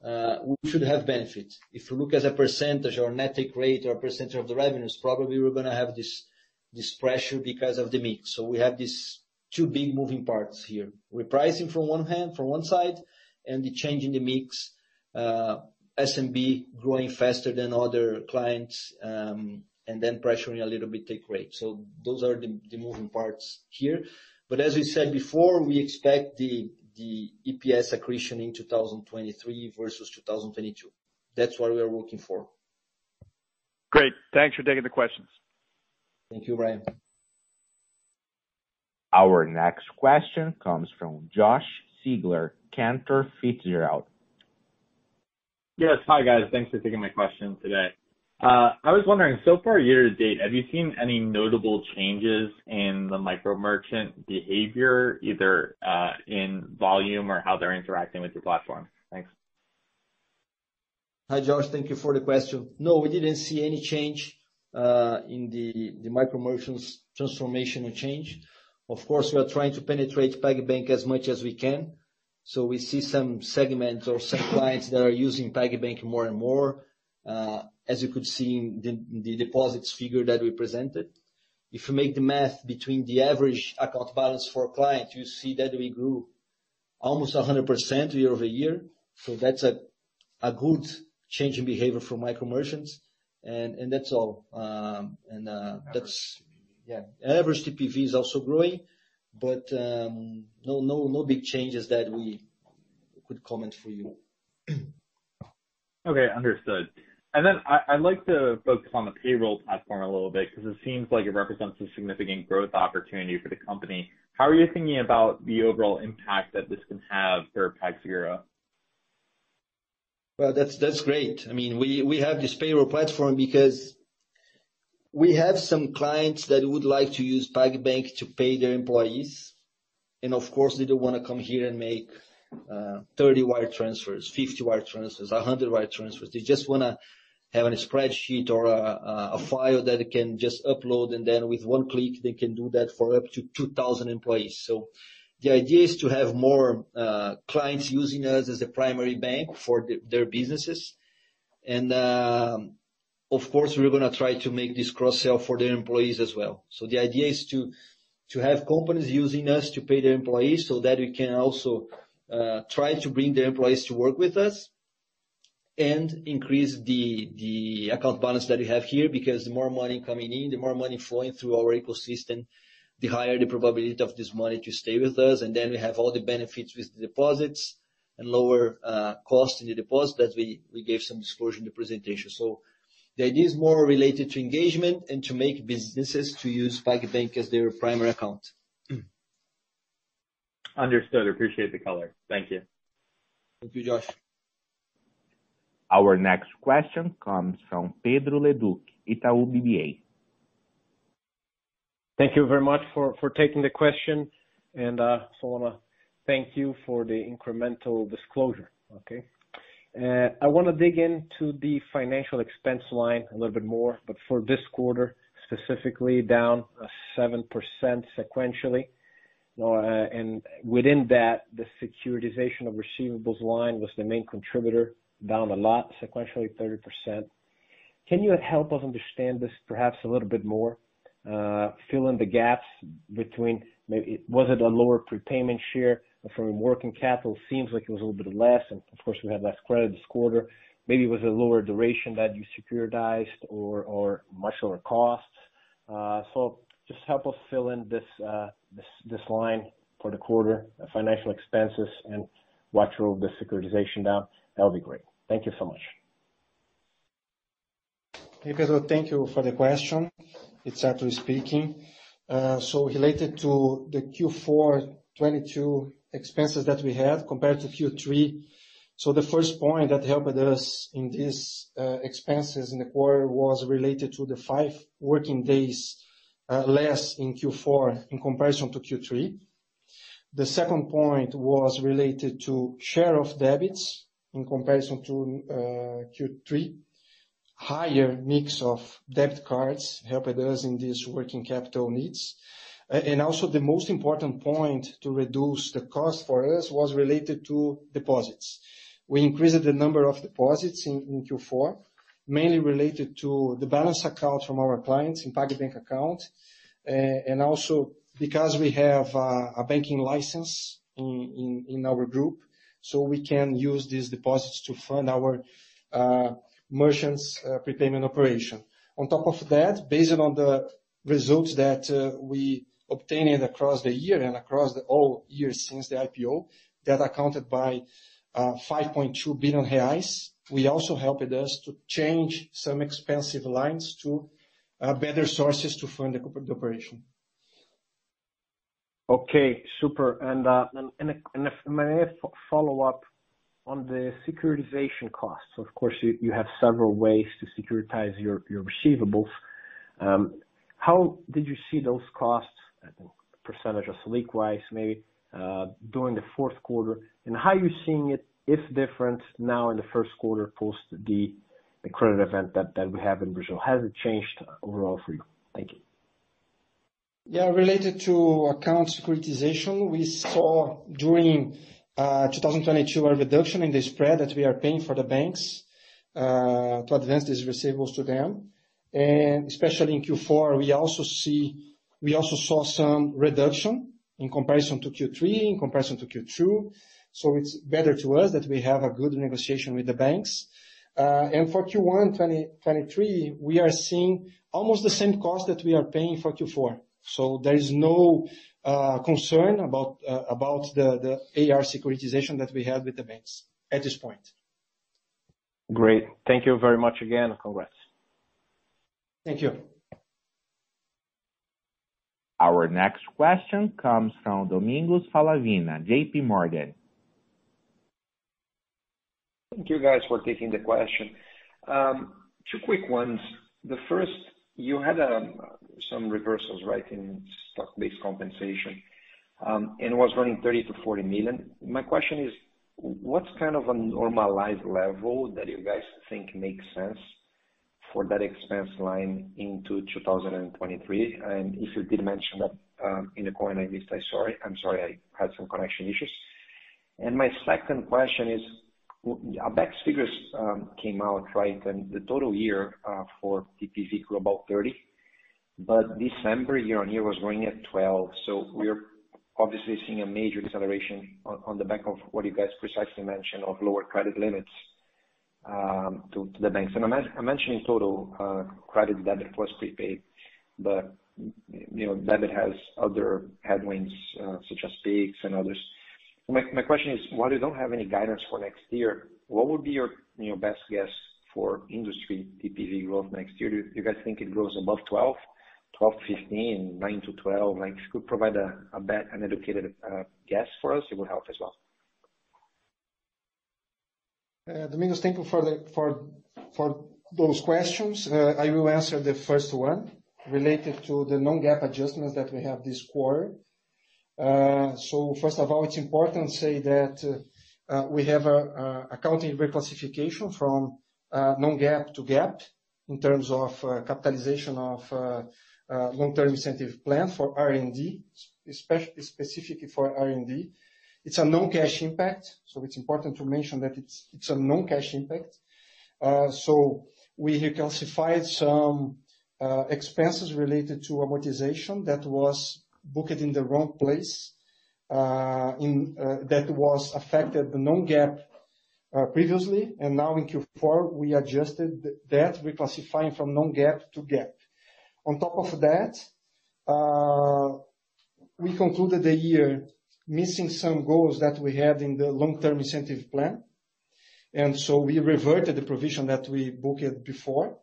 S3: we should have benefit. If you look as a percentage or net take rate or percentage of the revenues, probably we're to have this this pressure because of the mix. So we have these two big moving parts here. Repricing from one hand, from one side, and the change in the mix, uh, SMB growing faster than other clients, um, and then pressuring a little bit take rate. So those are the moving parts here. But as we said before, we expect the EPS accretion in 2023 versus 2022. That's what we are working for.
S8: Great. Thanks for taking the questions.
S3: Thank you, Bryan.
S6: Our next question comes from Josh Siegler, Cantor Fitzgerald.
S9: Yes. Hi, guys. Thanks for taking my question today. Uh, I was wondering, so far year to date, have you seen any notable changes in the micro merchant behavior, either uh, in volume or how they're interacting with your platform? Thanks.
S3: Hi, Josh. Thank you for the question. No, we didn't see any change uh, in the micro merchants transformational change. Of course, we are trying to penetrate PagBank as much as we can. So we see some segments or some clients that are using PagBank more and more, as you could see in the deposits figure that we presented. If you make the math between the average account balance for a client, you see that we grew almost 100% year-over-year. So that's a a good change in behavior for micro merchants. And that's all. Um and uh that's yeah. Average TPV is also growing, but um no no no big changes that we could comment for you.
S9: Okay, understood. I'd like to focus on the payroll platform a little bit because it seems like it represents a significant growth opportunity for the company. How are you thinking about the overall impact that this can have for PagSeguro?
S3: Well, that's great. I mean, we have this payroll platform because we have some clients that would like to use PagBank to pay their employees. And of course, they don't wanna come here and make uh, 30 wire transfers, 50 wire transfers, 100 wire transfers. They just wanna have a spreadsheet or a file that they can just upload, and then with one click, they can do that for up to 2,000 employees. So the idea is to have more clients using us as a primary bank for their businesses. And um, of course, we're gonna try to make this cross-sell for their employees as well. So the idea is to have companies using us to pay their employees so that we can also try to bring their employees to work with us and increase the the account balance that we have here. Because the more money coming in, the more money flowing through our ecosystem, the higher the probability of this money to stay with us. And then we have all the benefits with the deposits and lower uh, cost in the deposit that we gave some disclosure in the presentation. So the idea is more related to engagement and to make businesses to use PagBank as their primary account. Hmm.
S9: Understood. Appreciate the color. Thank you.
S3: Thank you, Josh.
S6: Our next question comes from Pedro Leduc, Itaú BBA.
S10: Thank you very much for taking the question. And uh, I wanna thank you for the incremental disclosure. Okay. Uh, I wanna dig into the financial expense line a little bit more, but for this quarter, specifically down uh, 7% sequentially. And within that, the securitization of receivables line was the main contributor, down a lot, sequentially 30%. Can you help us understand this perhaps a little bit more? Uh, fill in the gaps between maybe was it a lower prepayment share from working capital? Seems like it was a little bit less, and of course, we had less credit this quarter. Maybe it was a lower duration that you securitized or much lower costs. Uh, so just help us fill in this uh, this line for the quarter, financial expenses and what drove the securitization down. That'll be great. Thank you so much.
S5: Hey, Pedro. Thank you for the question. It's Artur speaking. Uh, so related to the Q4 2022 expenses that we had compared to Q3. So The first point that helped us in these uh, expenses in the quarter was related to the five working days uh, less in Q4 in comparison to Q3. The second point was related to share of debits in comparison to uh, Q3. Higher mix of debit cards helped us in these working capital needs. Uh, and also the most important point to reduce the cost for us was related to deposits. We increased the number of deposits in Q4, mainly related to the balance account from our clients in PagBank account. Uh, and also because we have a banking license in our group, so we can use these deposits to fund our uh, merchants uh, prepayment operation. On top of that, based on the results that uh, we obtained across the year and across the all years since the IPO, that accounted by 5.2 billion reais, we also helped us to change some expensive lines to better sources to fund the operation.
S10: Okay, super. And uh, if I follow up on the securitization costs. Of course, you have several ways to securitize your receivables. Um, how did you see those costs, I think percentage of Selic-wise maybe, uh, during the fourth quarter? And how are you seeing it, if different now in the first quarter post the credit event that we have in Brazil? Has it changed overall for you? Thank you.
S5: Yeah. Related to account securitization, we saw during 2022 a reduction in the spread that we are paying for the banks to advance these receivables to them. And especially in Q4, we also see we also saw some reduction in comparison to Q3, in comparison to Q2. It's better to us that we have a good negotiation with the banks. Uh and for Q1 2023, we are seeing almost the same cost that we are paying for Q4. So there is no uh, concern about uh, about the the AR securitization that we had with the banks at this point.
S10: Great. Thank you very much again. Congrats.
S5: Thank you.
S6: Our next question comes from Domingos Falavina, JPMorgan.
S11: Thank you guys for taking the question. Um, two quick ones. The first, you had some reversals, right, in stock-based compensation, um, and was running 30 million-40 million. My question is, what's kind of a normalized level that you guys think makes sense for that expense line into 2023? If you did mention that um, in the call and I missed, I'm sorry, I had some connection issues. And my second question is, ABECS figures um, came out, right? And the total year uh, for TPV grew about 30%, but December year-on-year was growing at 12%. We're obviously seeing a major deceleration on the back of what you guys precisely mentioned of lower credit limits um, to the banks. And I'm mentioning total uh, credit debit plus prepaid, but, you know, debit has other headwinds, uh, such as Pix and others. My my question is, while you don't have any guidance for next year, what would be your, you know, best guess for industry TPV growth next year? Do you guys think it grows above 12%, 12%-15%, 9%-12%? Like, if you could provide an educated uh, guess for us, it would help as well.
S5: Uh, Domingos, thank you for those questions. Uh, I will answer the first one related to the non-GAAP adjustments that we have this quarter. First of all, it's important to say that we have a accounting reclassification from non-GAAP to GAAP in terms of capitalization of Uh, long-term incentive plan for R&D, specifically for R&D. It's a non-cash impact, so it's important to mention that it's it's a non-cash impact. Uh, so we reclassified some uh, expenses related to amortization that was booked in the wrong place, In that was affected the non-GAAP previously. And now in Q4, we adjusted that reclassifying from non-GAAP to GAAP. On top of that, uh, we concluded the year missing some goals that we had in the long-term incentive plan. And so we reverted the provision that we booked before.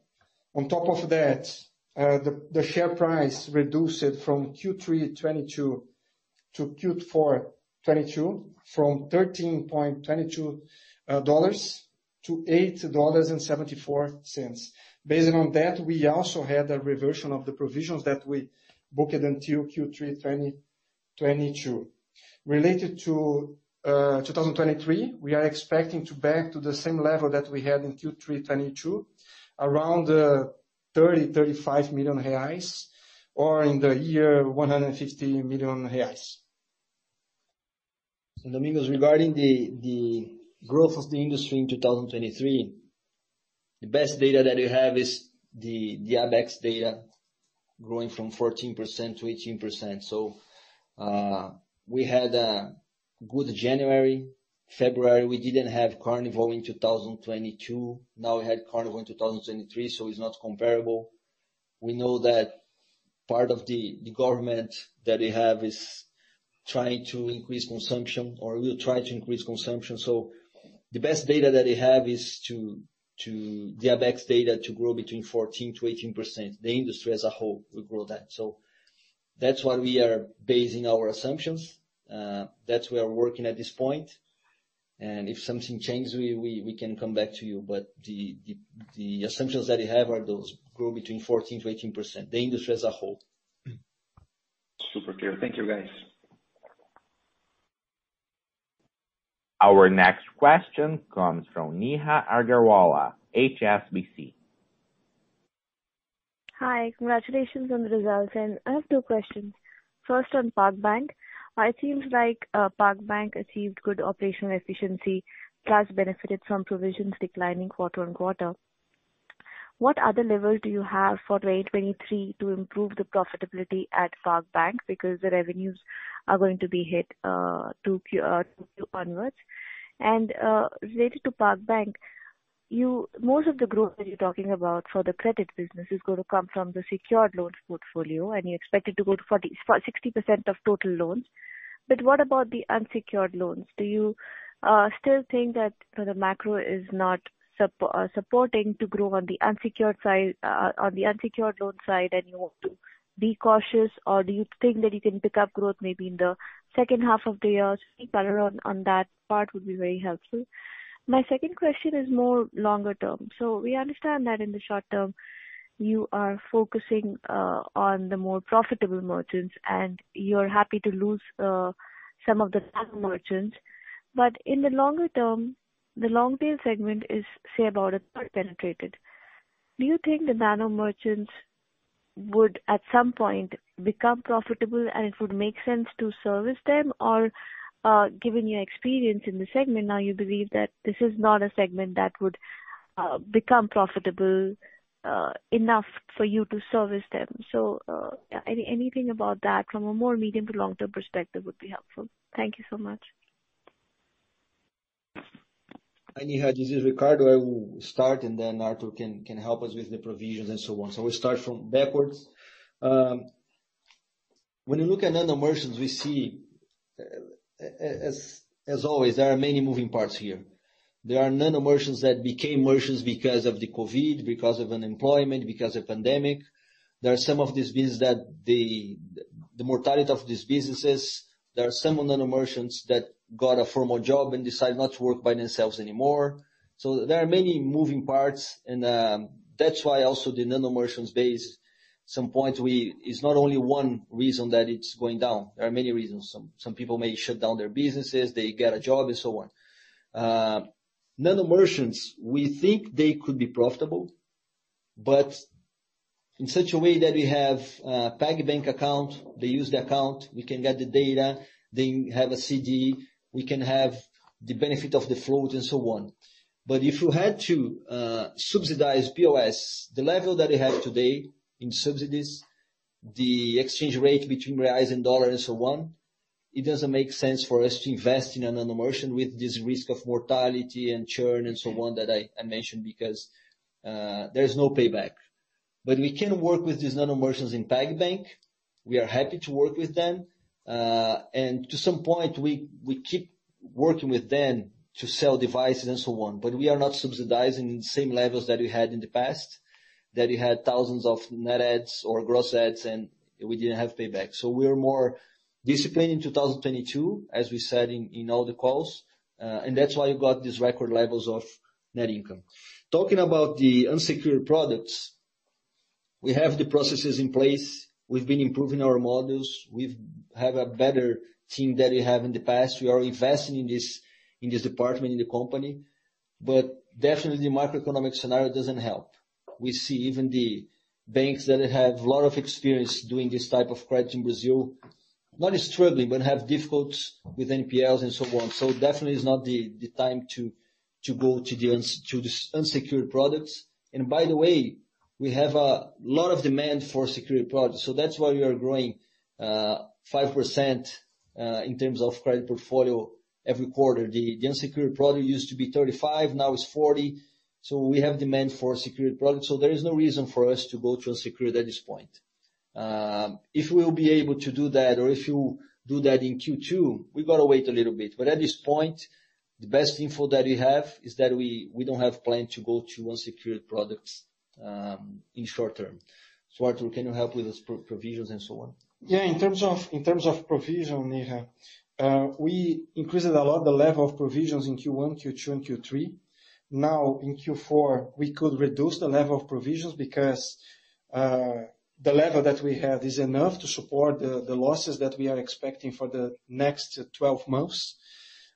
S5: On top of that, uh, the share price reduced from Q3 2022 to Q4 2022 from $13.22 uh, to $8.74. Based on that, we also had a reversion of the provisions that we booked until Q3 2022. Related to uh, 2023, we are expecting to back to the same level that we had in Q3 2022, around uh, 30 million-35 million reais, or in the year, 150 million reais.
S3: Domingos, regarding the the growth of the industry in 2023, the best data that we have is the ABECS data growing from 14% to 18%. So uh we had a good January. February, we didn't have Carnival in 2022. Now we had Carnival in 2023, so it's not comparable. We know that part of the government that we have is trying to increase consumption or will try to increase consumption. So the best data that we have is the ABECS data to grow between 14%-18%. The industry as a whole will grow that. So that's what we are basing our assumptions. Uh, that's where we are working at this point. And if something changes, we we can come back to you. But the the assumptions that we have are those, grow between 14%-18%, the industry as a whole.
S11: Super clear. Thank you, guys.
S6: Our next question comes from Neha Agarwala, HSBC.
S12: Hi. Congratulations on the results. And I have two questions. First, on PagBank. It seems like uh, PagBank achieved good operational efficiency, plus benefited from provisions declining quarter-on-quarter. What other levers do you have for 2023 to improve the profitability at PagBank? Because the revenues are going to be hit uh, 2Q uh, onwards. And uh related to PagBank, most of the growth that you're talking about for the credit business is gonna come from the secured loans portfolio, and you expect it to go to 60% of total loans. But what about the unsecured loans? Do you uh, still think that the macro is not supporting to grow on the unsecured side, on the unsecured loan side, and you want to be cautious? Or do you think that you can pick up growth maybe in the second half of the year? Any color on that part would be very helpful. My second question is more longer term. So we understand that in the short term, you are focusing uh, on the more profitable merchants, and you're happy to lose uh, some of the nano merchants. But in the longer term, the long tail segment is, say, about a third penetrated. Do you think the nano merchants would, at some point, become profitable and it would make sense to service them? Or, uh, given your experience in the segment now, you believe that this is not a segment that would uh, become profitable uh, enough for you to service them? So, anything about that from a more medium to long-term perspective would be helpful. Thank you so much.
S3: Neha. This is Ricardo. Eh, I will start, and then Artur can help us with the provisions and so on. So We start from backwards. Um, when you look at nano merchants, we see, eh, eh, as as always, there are many moving parts here. There are nano merchants that became merchants because of the COVID, because of unemployment, because of pandemic. There are some of these business that the the mortality of these businesses. There are some nano merchants that got a formal job and decided not to work by themselves anymore. So there are many moving parts, and um, that's why also the nano merchants base, some point we is not only one reason that it's going down. There are many reasons. Some some people may shut down their businesses, they get a job and so on. Uh, nano merchants, we think they could be profitable, but in such a way that we have a PagBank account, they use the account, we can get the data, they have a CD, we can have the benefit of the float and so on. But if you had to subsidize POS, the level that we have today in subsidies, the exchange rate between reais and dollar and so on, it doesn't make sense for us to invest in a nano merchant with this risk of mortality and churn and so on that I mentioned because uh, there's no payback. But we can work with these nano merchants in PagBank. We are happy to work with them. Uh, to some point, we keep working with them to sell devices and so on. But we are not subsidizing the same levels that we had in the past, that we had thousands of net adds or gross adds, and we didn't have payback. So We're more disciplined in 2022, as we said in all the calls. Uh, and that's why you got these record levels of net income. Talking about the unsecured products, we have the processes in place. We've been improving our models. We've have a better team than we have in the past. We are investing in this in this department in the company. But definitely the macroeconomic scenario doesn't help. We see even the banks that have a lot of experience doing this type of credit in Brazil, not struggling, but have difficulties with NPLs and so on. So definitely is not the time to to go to this unsecured products. And by the way, we have a lot of demand for secured products. So that's why we are growing uh, 5% uh, in terms of credit portfolio every quarter. The unsecured product used to be 35, now it's 40. We have demand for secured products, so there is no reason for us to go to unsecured at this point. Um, if we'll be able to do that or if you do that in Q2, we got to wait a little bit. But at this point, the best info that we have is that we don't have plan to go to unsecured products um, in short term. So Artur, can you help with those provisions and so on?
S5: Yeah. In terms of in terms of provision, Neha, uh, we increased a lot the level of provisions in Q1, Q2, and Q3. Now in Q4, we could reduce the level of provisions because uh, the level that we have is enough to support the losses that we are expecting for the next 12 months.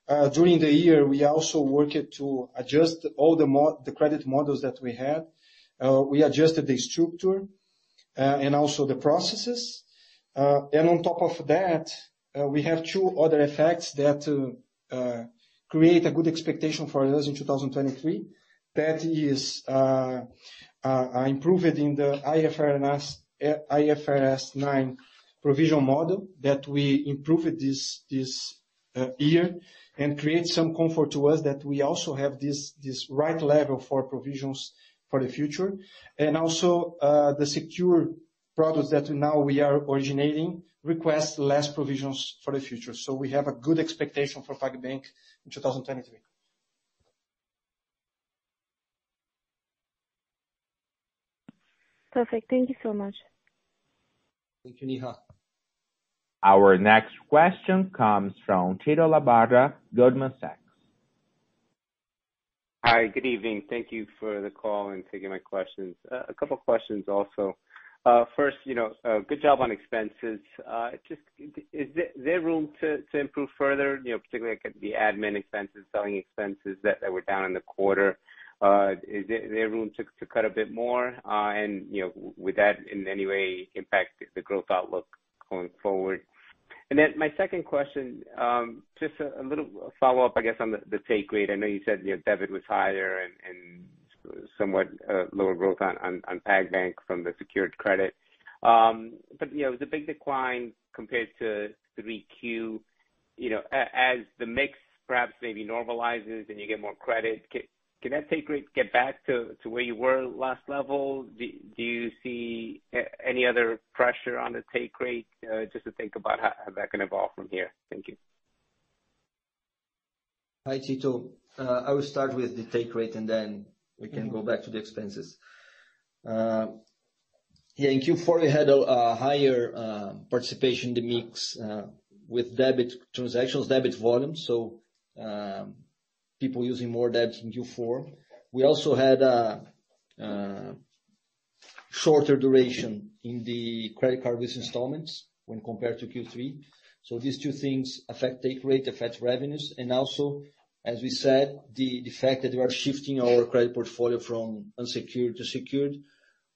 S5: Uh, during the year, we also worked to adjust all the credit models that we had. We adjusted the structure and also the processes. Uh, on top of that, uh, we have two other effects that uh, create a good expectation for us in 2023. That is improved in the IFRS 9 provision model that we improved this this year and create some comfort to us that we also have this right level for provisions for the future. And also, the secure products that now we are originating request less provisions for the future. So we have a good expectation for PagBank in 2023.
S12: Perfect. Thank you so much.
S3: Thank you, Neha.
S6: Our next question comes from Tito Labarta, Goldman Sachs.
S13: Hi. Good evening. Thank you for the call and taking my questions. A couple questions also. Uh, first, you know, uh, good job on expenses. Uh, just is there room to improve further, you know, particularly like the admin expenses, selling expenses that were down in the quarter? Is there room to cut a bit more? Uh and you know, would that in any way impact the growth outlook going forward? And then my second question, um, just a little follow-up, I guess, on the take rate. I know you said, you know, debit was higher and somewhat uh, lower growth on PagBank from the secured credit. Um, but, you know, it was a big decline compared to 3Q. You know, as the mix perhaps maybe normalizes and you get more credit, can that take rate get back to where you were last level? Do you see uh, any other pressure on the take rate? Uh, just to think about how that can evolve from here. Thank you.
S3: Hi, Tito. I will start with the take rate, and then we can mm-hmm. go back to the expenses. Uh, yeah, in Q4, we had a higher uh, participation in the mix uh, with debit transactions, debit volume. So um, people using more debit in Q4. We also had a shorter duration in the credit card with installments when compared to Q3. These two things affect take rate, affect revenues. And also, as we said, the fact that we are shifting our credit portfolio from unsecured to secured,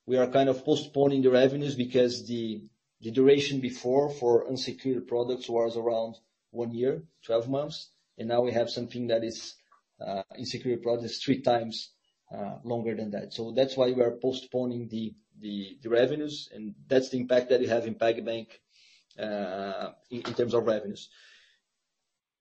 S3: we are kind of postponing the revenues because the the duration before for unsecured products was around one year, 12 months. And now we have something that is uh, in secured products three times uh, longer than that. So that's why we are postponing the the revenues, and that's the impact that we have in PagBank uh, in terms of revenues.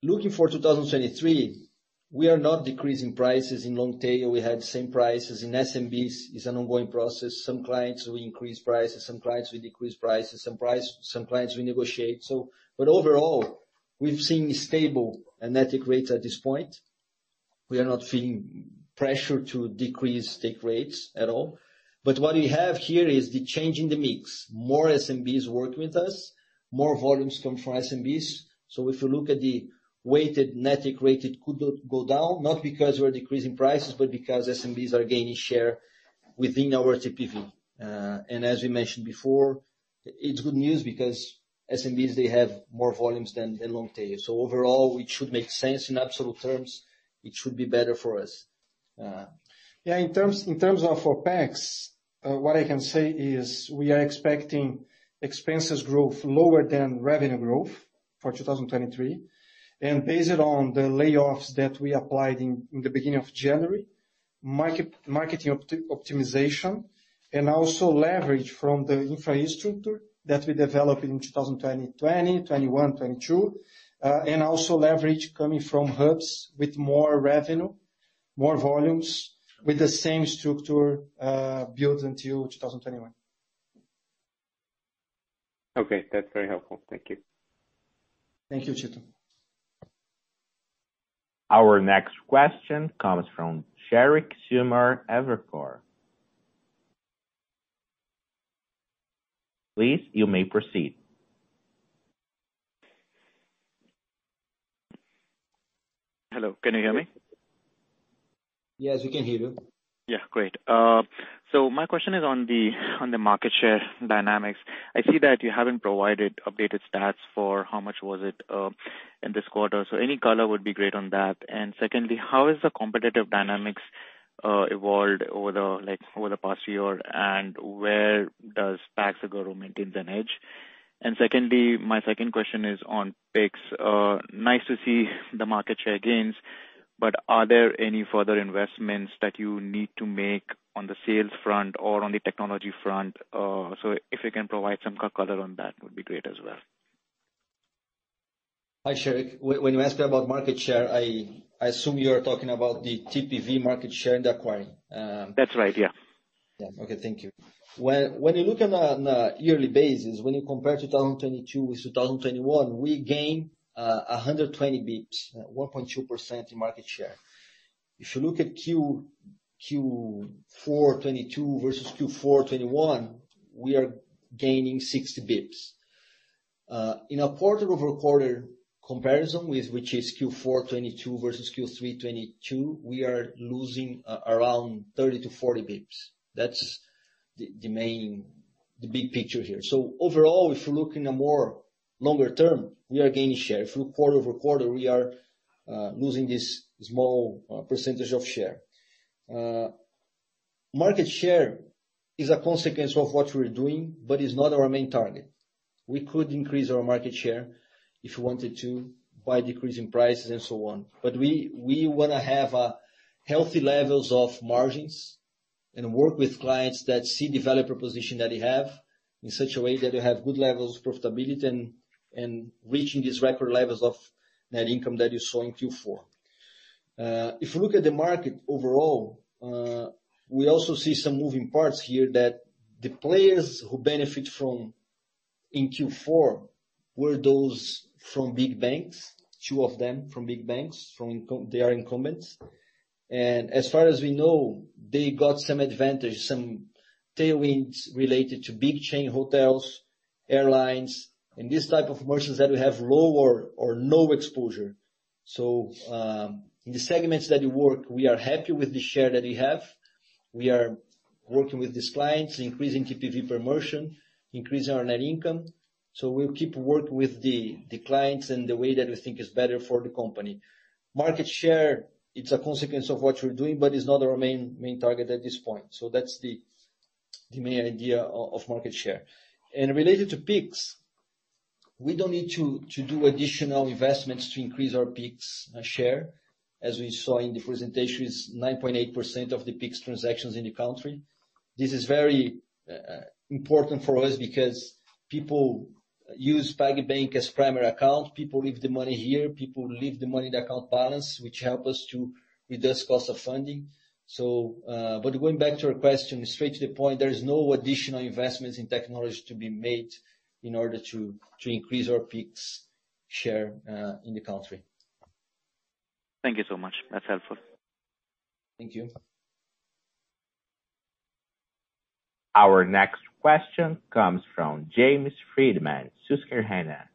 S3: Looking for 2023, we are not decreasing prices. In long tail, we had same prices. In SMBs, it's an ongoing process. Some clients we increase prices, some clients we decrease prices, some price some clients we negotiate. So but overall, we've seen stable net rates at this point. We are not feeling pressure to decrease take rates at all. But what we have here is the change in the mix. More SMBs work with us, more volumes come from SMBs. So if you look at the weighted net take rate, could go down, not because we're decreasing prices, but because SMBs are gaining share within our TPV. Uh, and as we mentioned before, it's good news because SMBs, they have more volumes than long tail. So overall, it should make sense in absolute terms. It should be better for us.
S5: Uh, yeah, in terms in terms of OpEx, uh, what I can say is we are expecting expenses growth lower than revenue growth for 2023. And based on the layoffs that we applied in the beginning of January, marketing optimization
S14: and also leverage from the infrastructure that we developed in 2020, 2021, 2022, uh, and also leverage coming from hubs with more revenue, more volumes with the same structure uh, built until 2021.
S13: Okay. That's very helpful. Thank you.
S14: Thank you, Tito.
S6: Our next question comes from Sheriq Sumar, Evercore. Please, you may proceed.
S15: Hello, can you hear me?
S3: Yes, we can hear you.
S15: Yeah, great. Uh, So my question is on the on the market share dynamics. I see that you haven't provided updated stats for how much was it uh, in this quarter. So any color would be great on that. And secondly, how has the competitive dynamics uh, evolved over the like over the past year, and where does PagSeguro maintain an edge? And secondly, my second question is on Pix. Uh, nice to see the market share gains, but are there any further investments that you need to make on the sales front or on the technology front? Uh so if you can provide some color on that would be great as well.
S3: Hi, Sheriq. When you ask me about market share, I assume you are talking about the TPV market share in the acquiring.
S15: That's right, yeah.
S3: Yeah. Okay, thank you. When you look on a yearly basis, when you compare 2022 with 2021, we gain 120 basis points, 1.2% in market share. If you look at Q4 2022 versus Q4 2021, we are gaining 60 basis points. Uh, in a quarter-over-quarter comparison with which is Q4 2022 versus Q3 2022, we are losing uh, around thirty to forty basis points. That's the main, the big picture here. So overall, if you look in a more longer term, we are gaining share. If you look quarter-over-quarter, we are uh, losing this small percentage of share. Uh, market share is a consequence of what we're doing, but is not our main target. We could increase our market share if we wanted to by decreasing prices and so on. But we we wanna have a healthy levels of margins and work with clients that see the value proposition that we have in such a way that we have good levels of profitability and reaching these record levels of net income that you saw in Q4. Uh, if you look at the market overall, Uh, we also see some moving parts here that the players who benefit from in Q4 were those from big banks, two of them from big banks, they are incumbents. And as far as we know, they got some advantage, some tailwinds related to big chain hotels, airlines, and this type of merchants that we have lower or no exposure. Um, In the segments that we work, we are happy with the share that we have. We are working with these clients, increasing TPV per merchant, increasing our net income. So we'll keep working with the clients in the way that we think is better for the company. Market share, it's a consequence of what we're doing, but it's not our main target at this point. So that's the main idea of market share. And related to Pix, we don't need to do additional investments to increase our Pix share. As we saw in the presentation, it's 9.8% of the Pix transactions in the country. This is very important for us because people use PagBank as primary account. People leave the money here, people leave the money in the account balance, which help us to reduce cost of funding. So uh but going back to your question, straight to the point, there is no additional investments in technology to be made in order to to increase our Pix share in the country.
S15: Thank you so much. That's helpful.
S3: Thank you.
S6: Our next question comes from James Friedman, Susquehanna.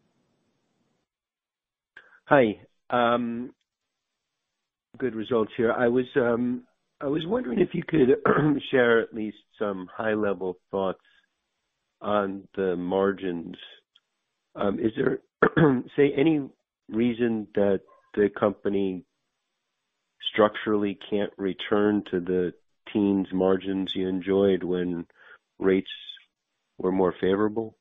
S10: Hi. Um, good results here. Um, I was wondering if you could share at least some high-level thoughts on the margins. Um, is there, say, any reason that the company structurally can't return to the teens margins you enjoyed when rates were more favorable?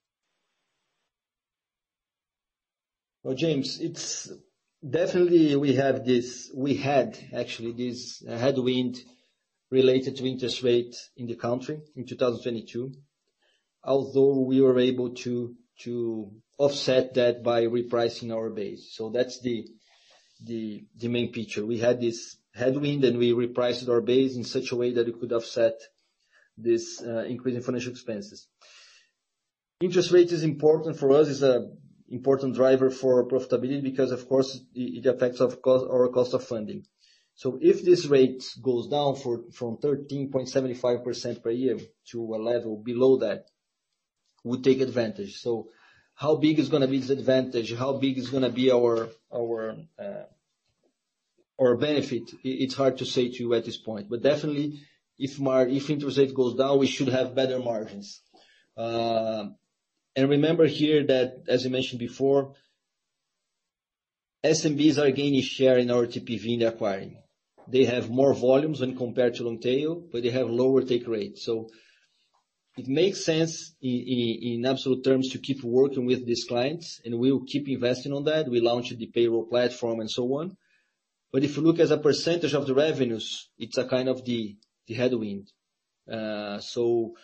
S3: Well, James, it's definitely we have this. We had actually this headwind related to interest rates in the country in 2022. Although we were able to offset that by repricing our base. So that's the main picture. We had this headwind, and we repriced our base in such a way that it could offset this uh, increase in financial expenses. Interest rate is important for us. It's an important driver for profitability because of course it affects our cost of funding. So if this rate goes down from 13.75% per year to a level below that, we take advantage. How big is gonna be this advantage? How big is gonna be our our uh benefit? It's hard to say to you at this point. But definitely if interest rate goes down, we should have better margins. And remember here that, as I mentioned before, SMBs are gaining share in our TPV in the acquiring. They have more volumes when compared to long tail, but they have lower take rates. It makes sense in in absolute terms to keep working with these clients, and we will keep investing on that. We launched the payroll platform and so on. But if you look as a percentage of the revenues, it's a kind of the headwind. So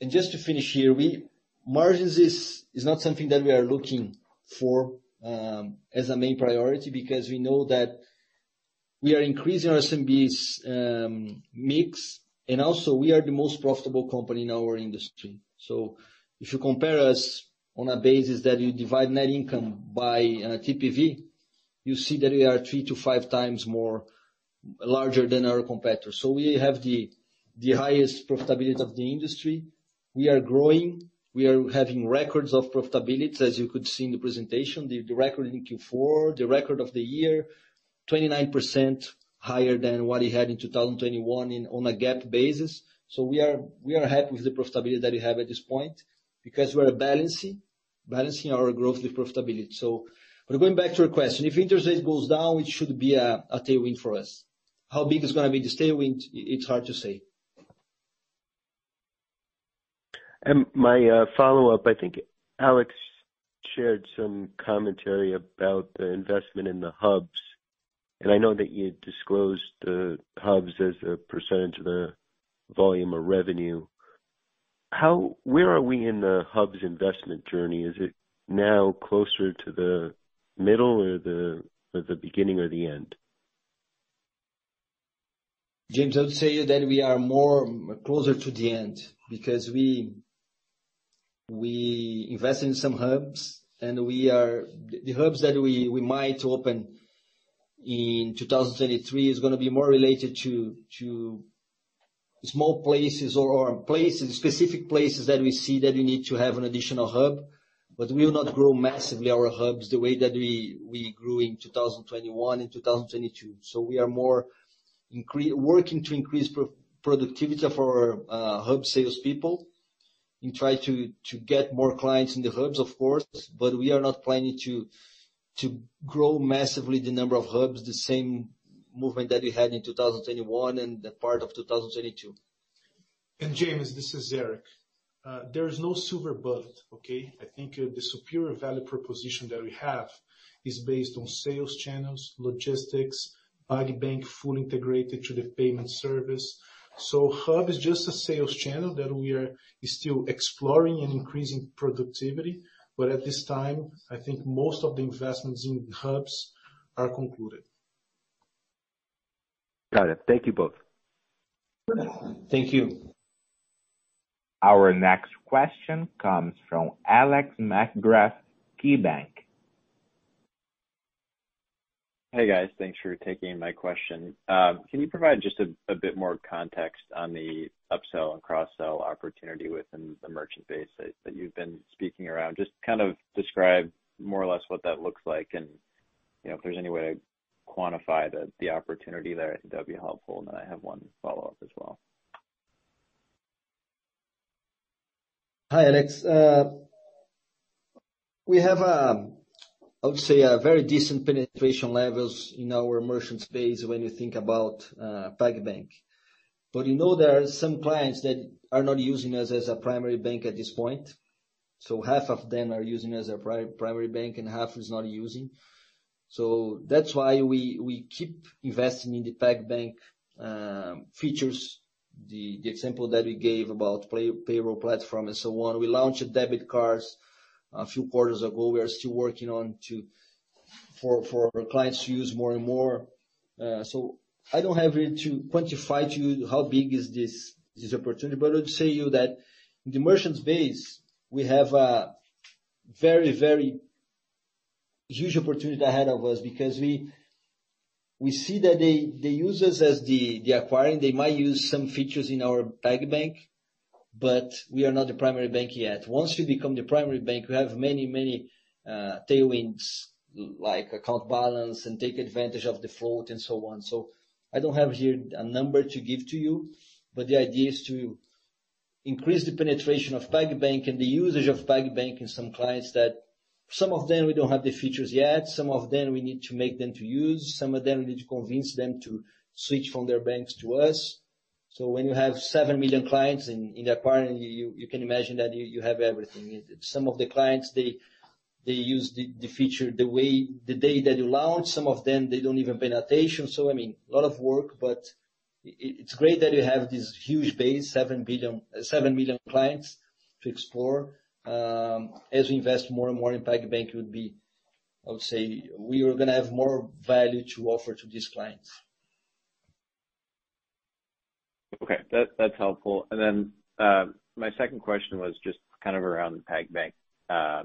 S3: and just to finish here, we margins is not something that we are looking for as a main priority because we know that we are increasing our SMBs um mix, also we are the most profitable company in our industry. So if you compare us on a basis that you divide net income by uh, TPV, you see that we are three to five times more larger than our competitors. So we have the the highest profitability of the industry. We are growing. We are having records of profitability, as you could see in the presentation. The record in Q4, the record of the year, 29% higher than what we had in 2021 on a GAAP basis. So we are we are happy with the profitability that we have at this point because we are balancing balancing our growth with profitability. Going back to your question, if interest rate goes down, it should be a tailwind for us. How big is gonna be this tailwind? It's hard to say.
S16: And my uh, follow-up, I think Alex shared some commentary about the investment in the hubs, I know that you disclosed the hubs as a percentage of the volume of revenue. How where are we in the hubs investment journey? Is it now closer to the middle or the the beginning or the end?
S3: James, I would say that we are more closer to the end because we we invest in some hubs, and we are the hubs that we might open in 2023 is gonna be more related to small places or places, specific places that we see that we need to have an additional hub. But we will not grow massively our hubs the way that we grew in 2021 and 2022. So We are more working to increase productivity of our uh, hub salespeople and try to get more clients in the hubs, of course. But we are not planning to grow massively the number of hubs, the same movement that we had in 2021 and the part of 2022.
S2: James, this is Éric. Uh, there is no silver bullet, okay? I think uh, the superior value proposition that we have is based on sales channels, logistics, PagBank fully integrated to the payment service. So Hub is just a sales channel that we are still exploring and increasing productivity. But at this time, I think most of the investments in hubs are concluded.
S16: Got it. Thank you both.
S3: Thank you.
S6: Our next question comes from Alex Markgraff, KeyBanc.
S17: Hey, guys. Thanks for taking my question. Um, can you provide just a bit more context on the upsell and cross-sell opportunity within the merchant base that you've been speaking around? Just kind of describe more or less what that looks like and, you know, if there's any way to quantify the opportunity there, I think that'd be helpful. And then I have one follow-up as well.
S3: Hi, Alex. Uh, we have, um, I would say, a very decent penetration levels in our merchant space when you think about uh, PagBank. You know, there are some clients that are not using us as a primary bank at this point. So half of them are using us as a primary bank and half is not using. So that's why we we keep investing in the PagBank um, features. The the example that we gave about payroll platform and so on. We launched debit cards a few quarters ago. We are still working on to for for our clients to use more and more. Uh so I don't have really to quantify to you how big is this this opportunity, but I would say you that in the merchants base, we have a very, very huge opportunity ahead of us because we we see that they use us as the the acquiring. They might use some features in our PagBank, but we are not the primary bank yet. Once we become the primary bank, we have many many uh, tailwinds, like account balance and take advantage of the float and so on. So I don't have here a number to give to you, but the idea is to increase the penetration of PagBank and the usage of PagBank in some clients that some of them we don't have the features yet. Some of them we need to make them to use. Some of them we need to convince them to switch from their banks to us. So when you have 7 million clients in acquiring, you can imagine that you have everything. Some of the clients, they use the feature the way the day that you launch. Some of them, they don't even pay attention. So I mean, a lot of work, but it's great that you have this huge base, 7 million clients to explore. Um, as we invest more and more in PagBank, I would say we are going to have more value to offer to these clients.
S17: Okay. That's helpful. And then um my second question was just kind of around the PagBank uh,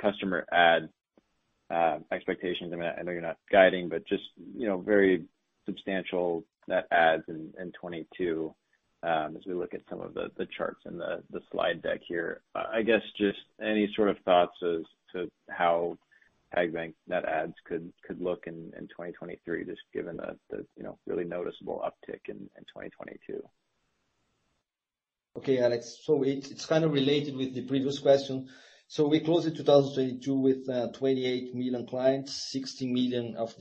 S17: customer add uh, expectations. I mean, I know you're not guiding, but just you know, very substantial net adds in 2022 um, as we look at some of the the charts in the slide deck here. I guess just any sort of thoughts as to how PagBank net adds could look in 2023, just given the you know, really noticeable uptick in 2022.
S3: Okay, Alex. So it's kind of related with the previous question. So we closed 2022 with 28 million clients, 16 million of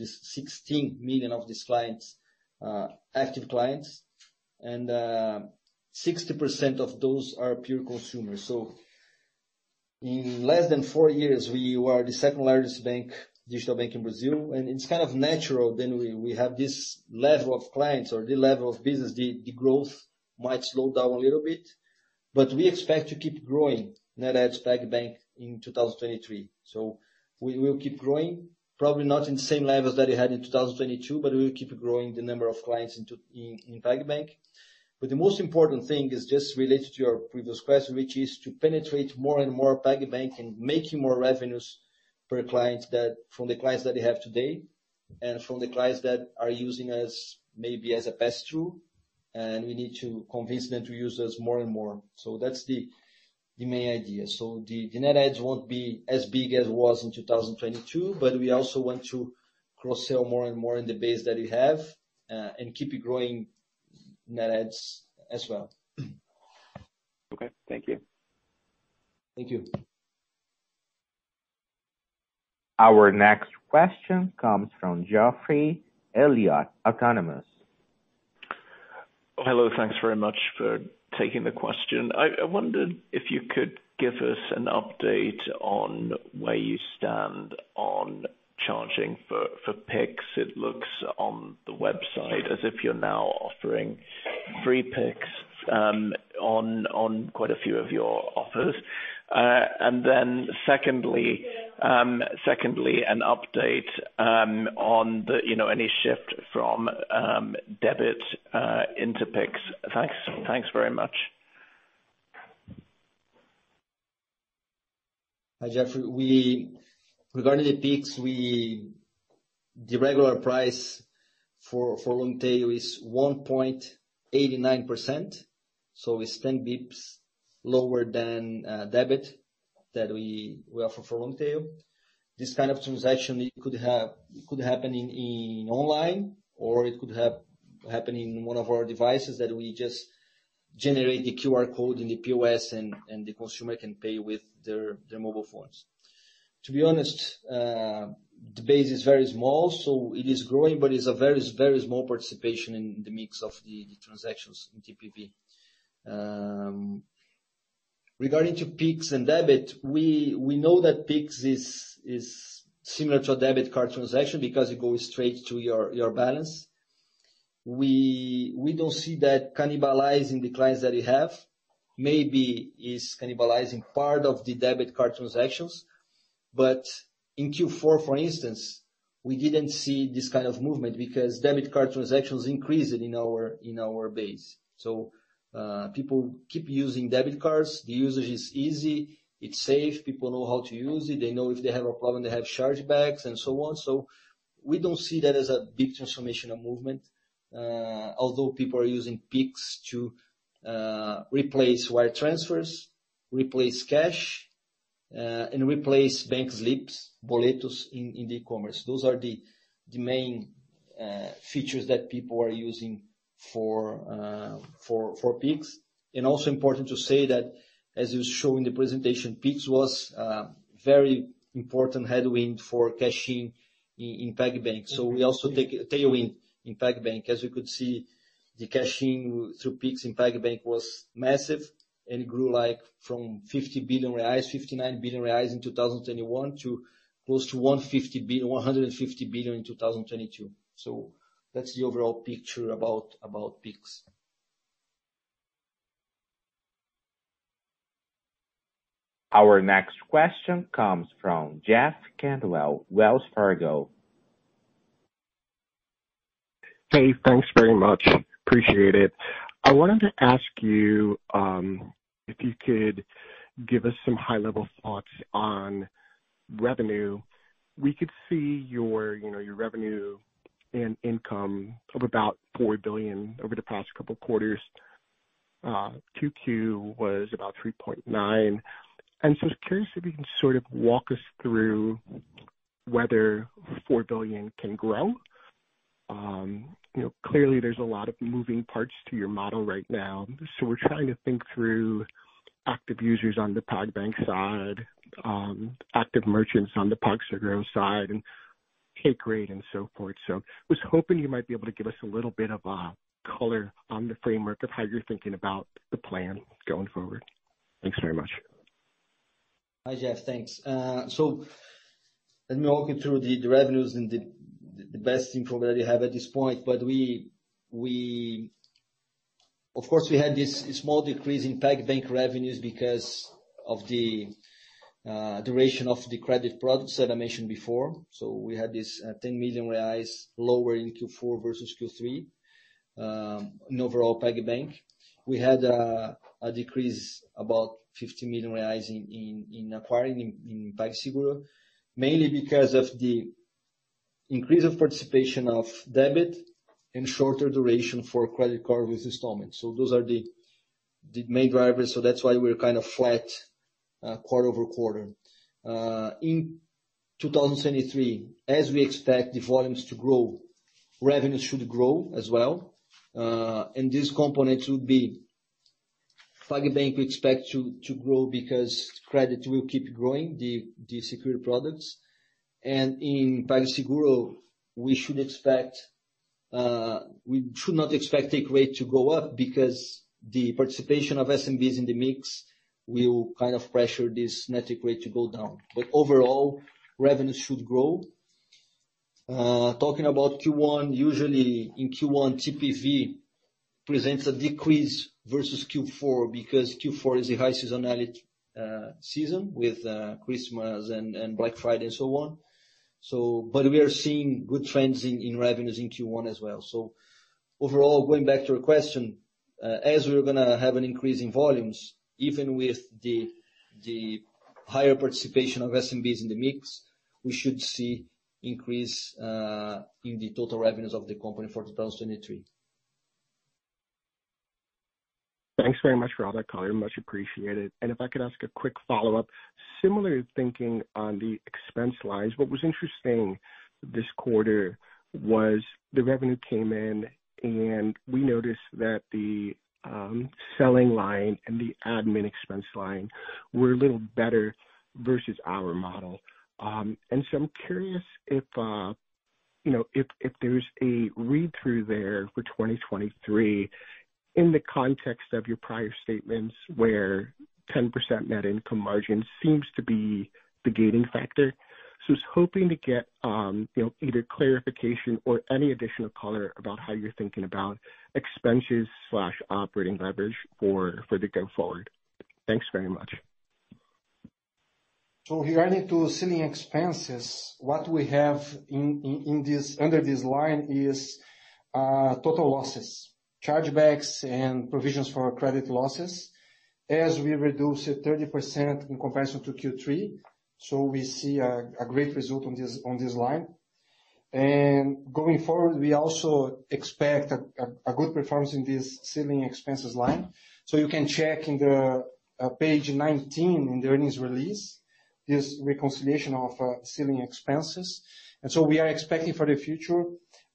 S3: these clients uh active clients, and 60% of those are pure consumers. In less than four years, we were the second-largest bank, digital bank in Brazil, and it's kind of natural then we have this level of clients or the level of business, the growth might slow down a little bit. But we expect to keep growing net adds PagBank in 2023. We will keep growing, probably not in the same levels that we had in 2022, but we will keep growing the number of clients in PagBank. But the most important thing is just related to your previous question, which is to penetrate more and more PagBank and making more revenues per client that from the clients that we have today and from the clients that are using us maybe as a pass-through, and we need to convince them to use us more and more. So that's the the main idea. So the net adds won't be as big as it was in 2022, but we also want to cross-sell more and more in the base that we have, uh, and keep it growing net adds as well.
S17: Okay. Thank you.
S3: Thank you.
S6: Our next question comes from Geoffrey Elliott, Autonomous.
S18: Oh, hello. Thanks very much for taking the question. I wondered if you could give us an update on where you stand on charging for Pix. It looks on the website as if you're now offering free Pix on on quite a few of your offers. Uh and then secondly, um secondly an update on the, you know, any shift from debit into Pix. Thanks Thanks very much.
S3: Hi, Geoffrey. Regarding the Pix, the regular price for long tail is 1.89%, so it's 10 basis points lower than uh, debit that we offer for long tail. This kind of transaction, could happen in online, or it could happen in one of our devices that we just generate the QR code in the POS and the consumer can pay with their mobile phones. To be honest, uh, the base is very small, so it is growing, but it's a very very small participation in the mix of the transactions in TPV. Um, regarding to Pix and debit, we we know that Pix is is similar to a debit card transaction because it goes straight to your balance. we we don't see that cannibalizing the clients that we have. Maybe it's cannibalizing part of the debit card transactions. In Q4, for instance, we didn't see this kind of movement because debit card transactions increased in our in our base. So uh people keep using debit cards. The usage is easy, it's safe. People know how to use it. They know if they have a problem, they have chargebacks and so on. So we don't see that as a big transformational movement. Although people are using Pix to replace wire transfers, replace cash, and replace bank slips, boletos in the e-commerce. Those are the the main uh features that people are using for uh, for, for Pix. And also important to say that as you show in the presentation, Pix was uh very important headwind for cash-in in PagBank. So we also take a tailwind in PagBank. As you could see, the cash-in through Pix in PagBank was massive and it grew like from 50 billion reais, 59 billion reais in 2021 to close to 150 billion, 150 billion in 2022. So That's the overall picture about about Pix.
S6: Our next question comes from Jeff Cantwell, Wells Fargo.
S19: Hey, thanks very much. Appreciate it. I wanted to ask you um, if you could give us some high-level thoughts on revenue. We could see your, you know, your revenue and income of about 4 billion over the past couple quarters. Uh, Q2 was about 3.9 billion. I was curious if you can sort of walk us through whether 4 billion can grow. Um, You know, clearly there's a lot of moving parts to your model right now. So we're trying to think through active users on the PagBank side, active merchants on the PagSeguro side, and take rate and so forth. So was hoping you might be able to give us a little bit of color on the framework of how you're thinking about the plan going forward. Thanks very much.
S3: Hi, Jeff. Thanks. Uh so let me walk you through the revenues and the best info that we have at this point. But we we of course, we had this small decrease in PagBank revenues because of the uh, duration of the credit products that I mentioned before. So we had this uh, 10 million reais lower in Q4 versus Q3 um, in overall PagBank. We had a decrease about 50 million reais in in acquiring in PagSeguro, mainly because of the increase of participation of debit and shorter duration for credit card with installments. So those are the main drivers. So that's why we're kind of flat quarter-over-quarter. In 2023, as we expect the volumes to grow, revenues should grow as well. Uh and these components would be PagBank we expect to grow because credit will keep growing, the security products. And in PagSeguro, we should expect uh we should not expect take rate to go up because the participation of SMBs in the mix will kind of pressure this net take rate to go down. But overall, revenues should grow. Uh, talking about Q1, usually in Q1, TPV presents a decrease versus Q4 because Q4 is a high seasonality uh, season with uh, Christmas and Black Friday and so on. So but we are seeing good trends in revenues in Q1 as well. So overall, going back to your question, uh, as we're gonna have an increase in volumes, even with the the higher participation of SMBs in the mix, we should see increase uh, in the total revenues of the company for 2023.
S19: Thanks very much for all that color. Much appreciated. And if I could ask a quick follow-up. Similar thinking on the expense lines. What was interesting this quarter was the revenue came in, and we noticed that the selling line and the admin expense line were a little better versus our model. Um and so I'm curious if, you know, if there's a read-through there for 2023 in the context of your prior statements where 10% net income margin seems to be the gating factor. So, I was hoping to get um, you know, either clarification or any additional color about how you're thinking about expenses/slash operating leverage for for the go forward. Thanks very much.
S5: So regarding to selling expenses, what we have in this under this line is uh, total losses, chargebacks, and provisions for credit losses. As we reduce it 30% in comparison to Q3, so we see a great result on this on this line. And going forward, we also expect a good performance in this selling expenses line. So you can check in the uh, page 19 in the earnings release, this reconciliation of uh, selling expenses. And so we are expecting for the future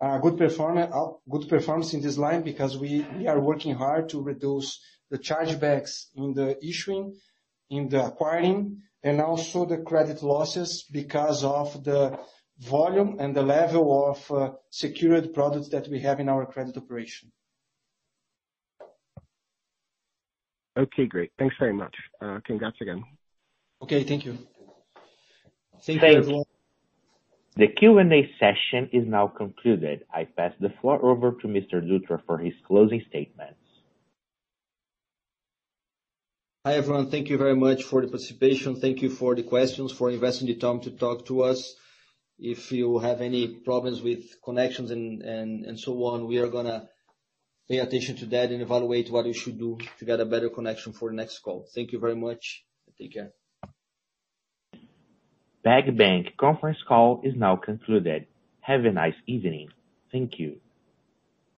S5: good performance in this line because we are working hard to reduce the chargebacks in the issuing, in the acquiring, and also the credit losses because of the volume and the level of uh, secured products that we have in our credit operation.
S19: Okay, great. Thanks very much. Uh, congrats again.
S5: Okay, thank you.
S6: Thank you. The Q&A session is now concluded. I pass the floor over to Mr. Dutra for his closing statements.
S3: Hi, everyone. Thank you very much for the participation. Thank you for the questions, for investing the time to talk to us. If you have any problems with connections and so on, we are going to pay attention to that and evaluate what we should do to get a better connection for the next call. Thank you very much. Take care.
S6: PagBank conference call is now concluded. Have a nice evening. Thank you.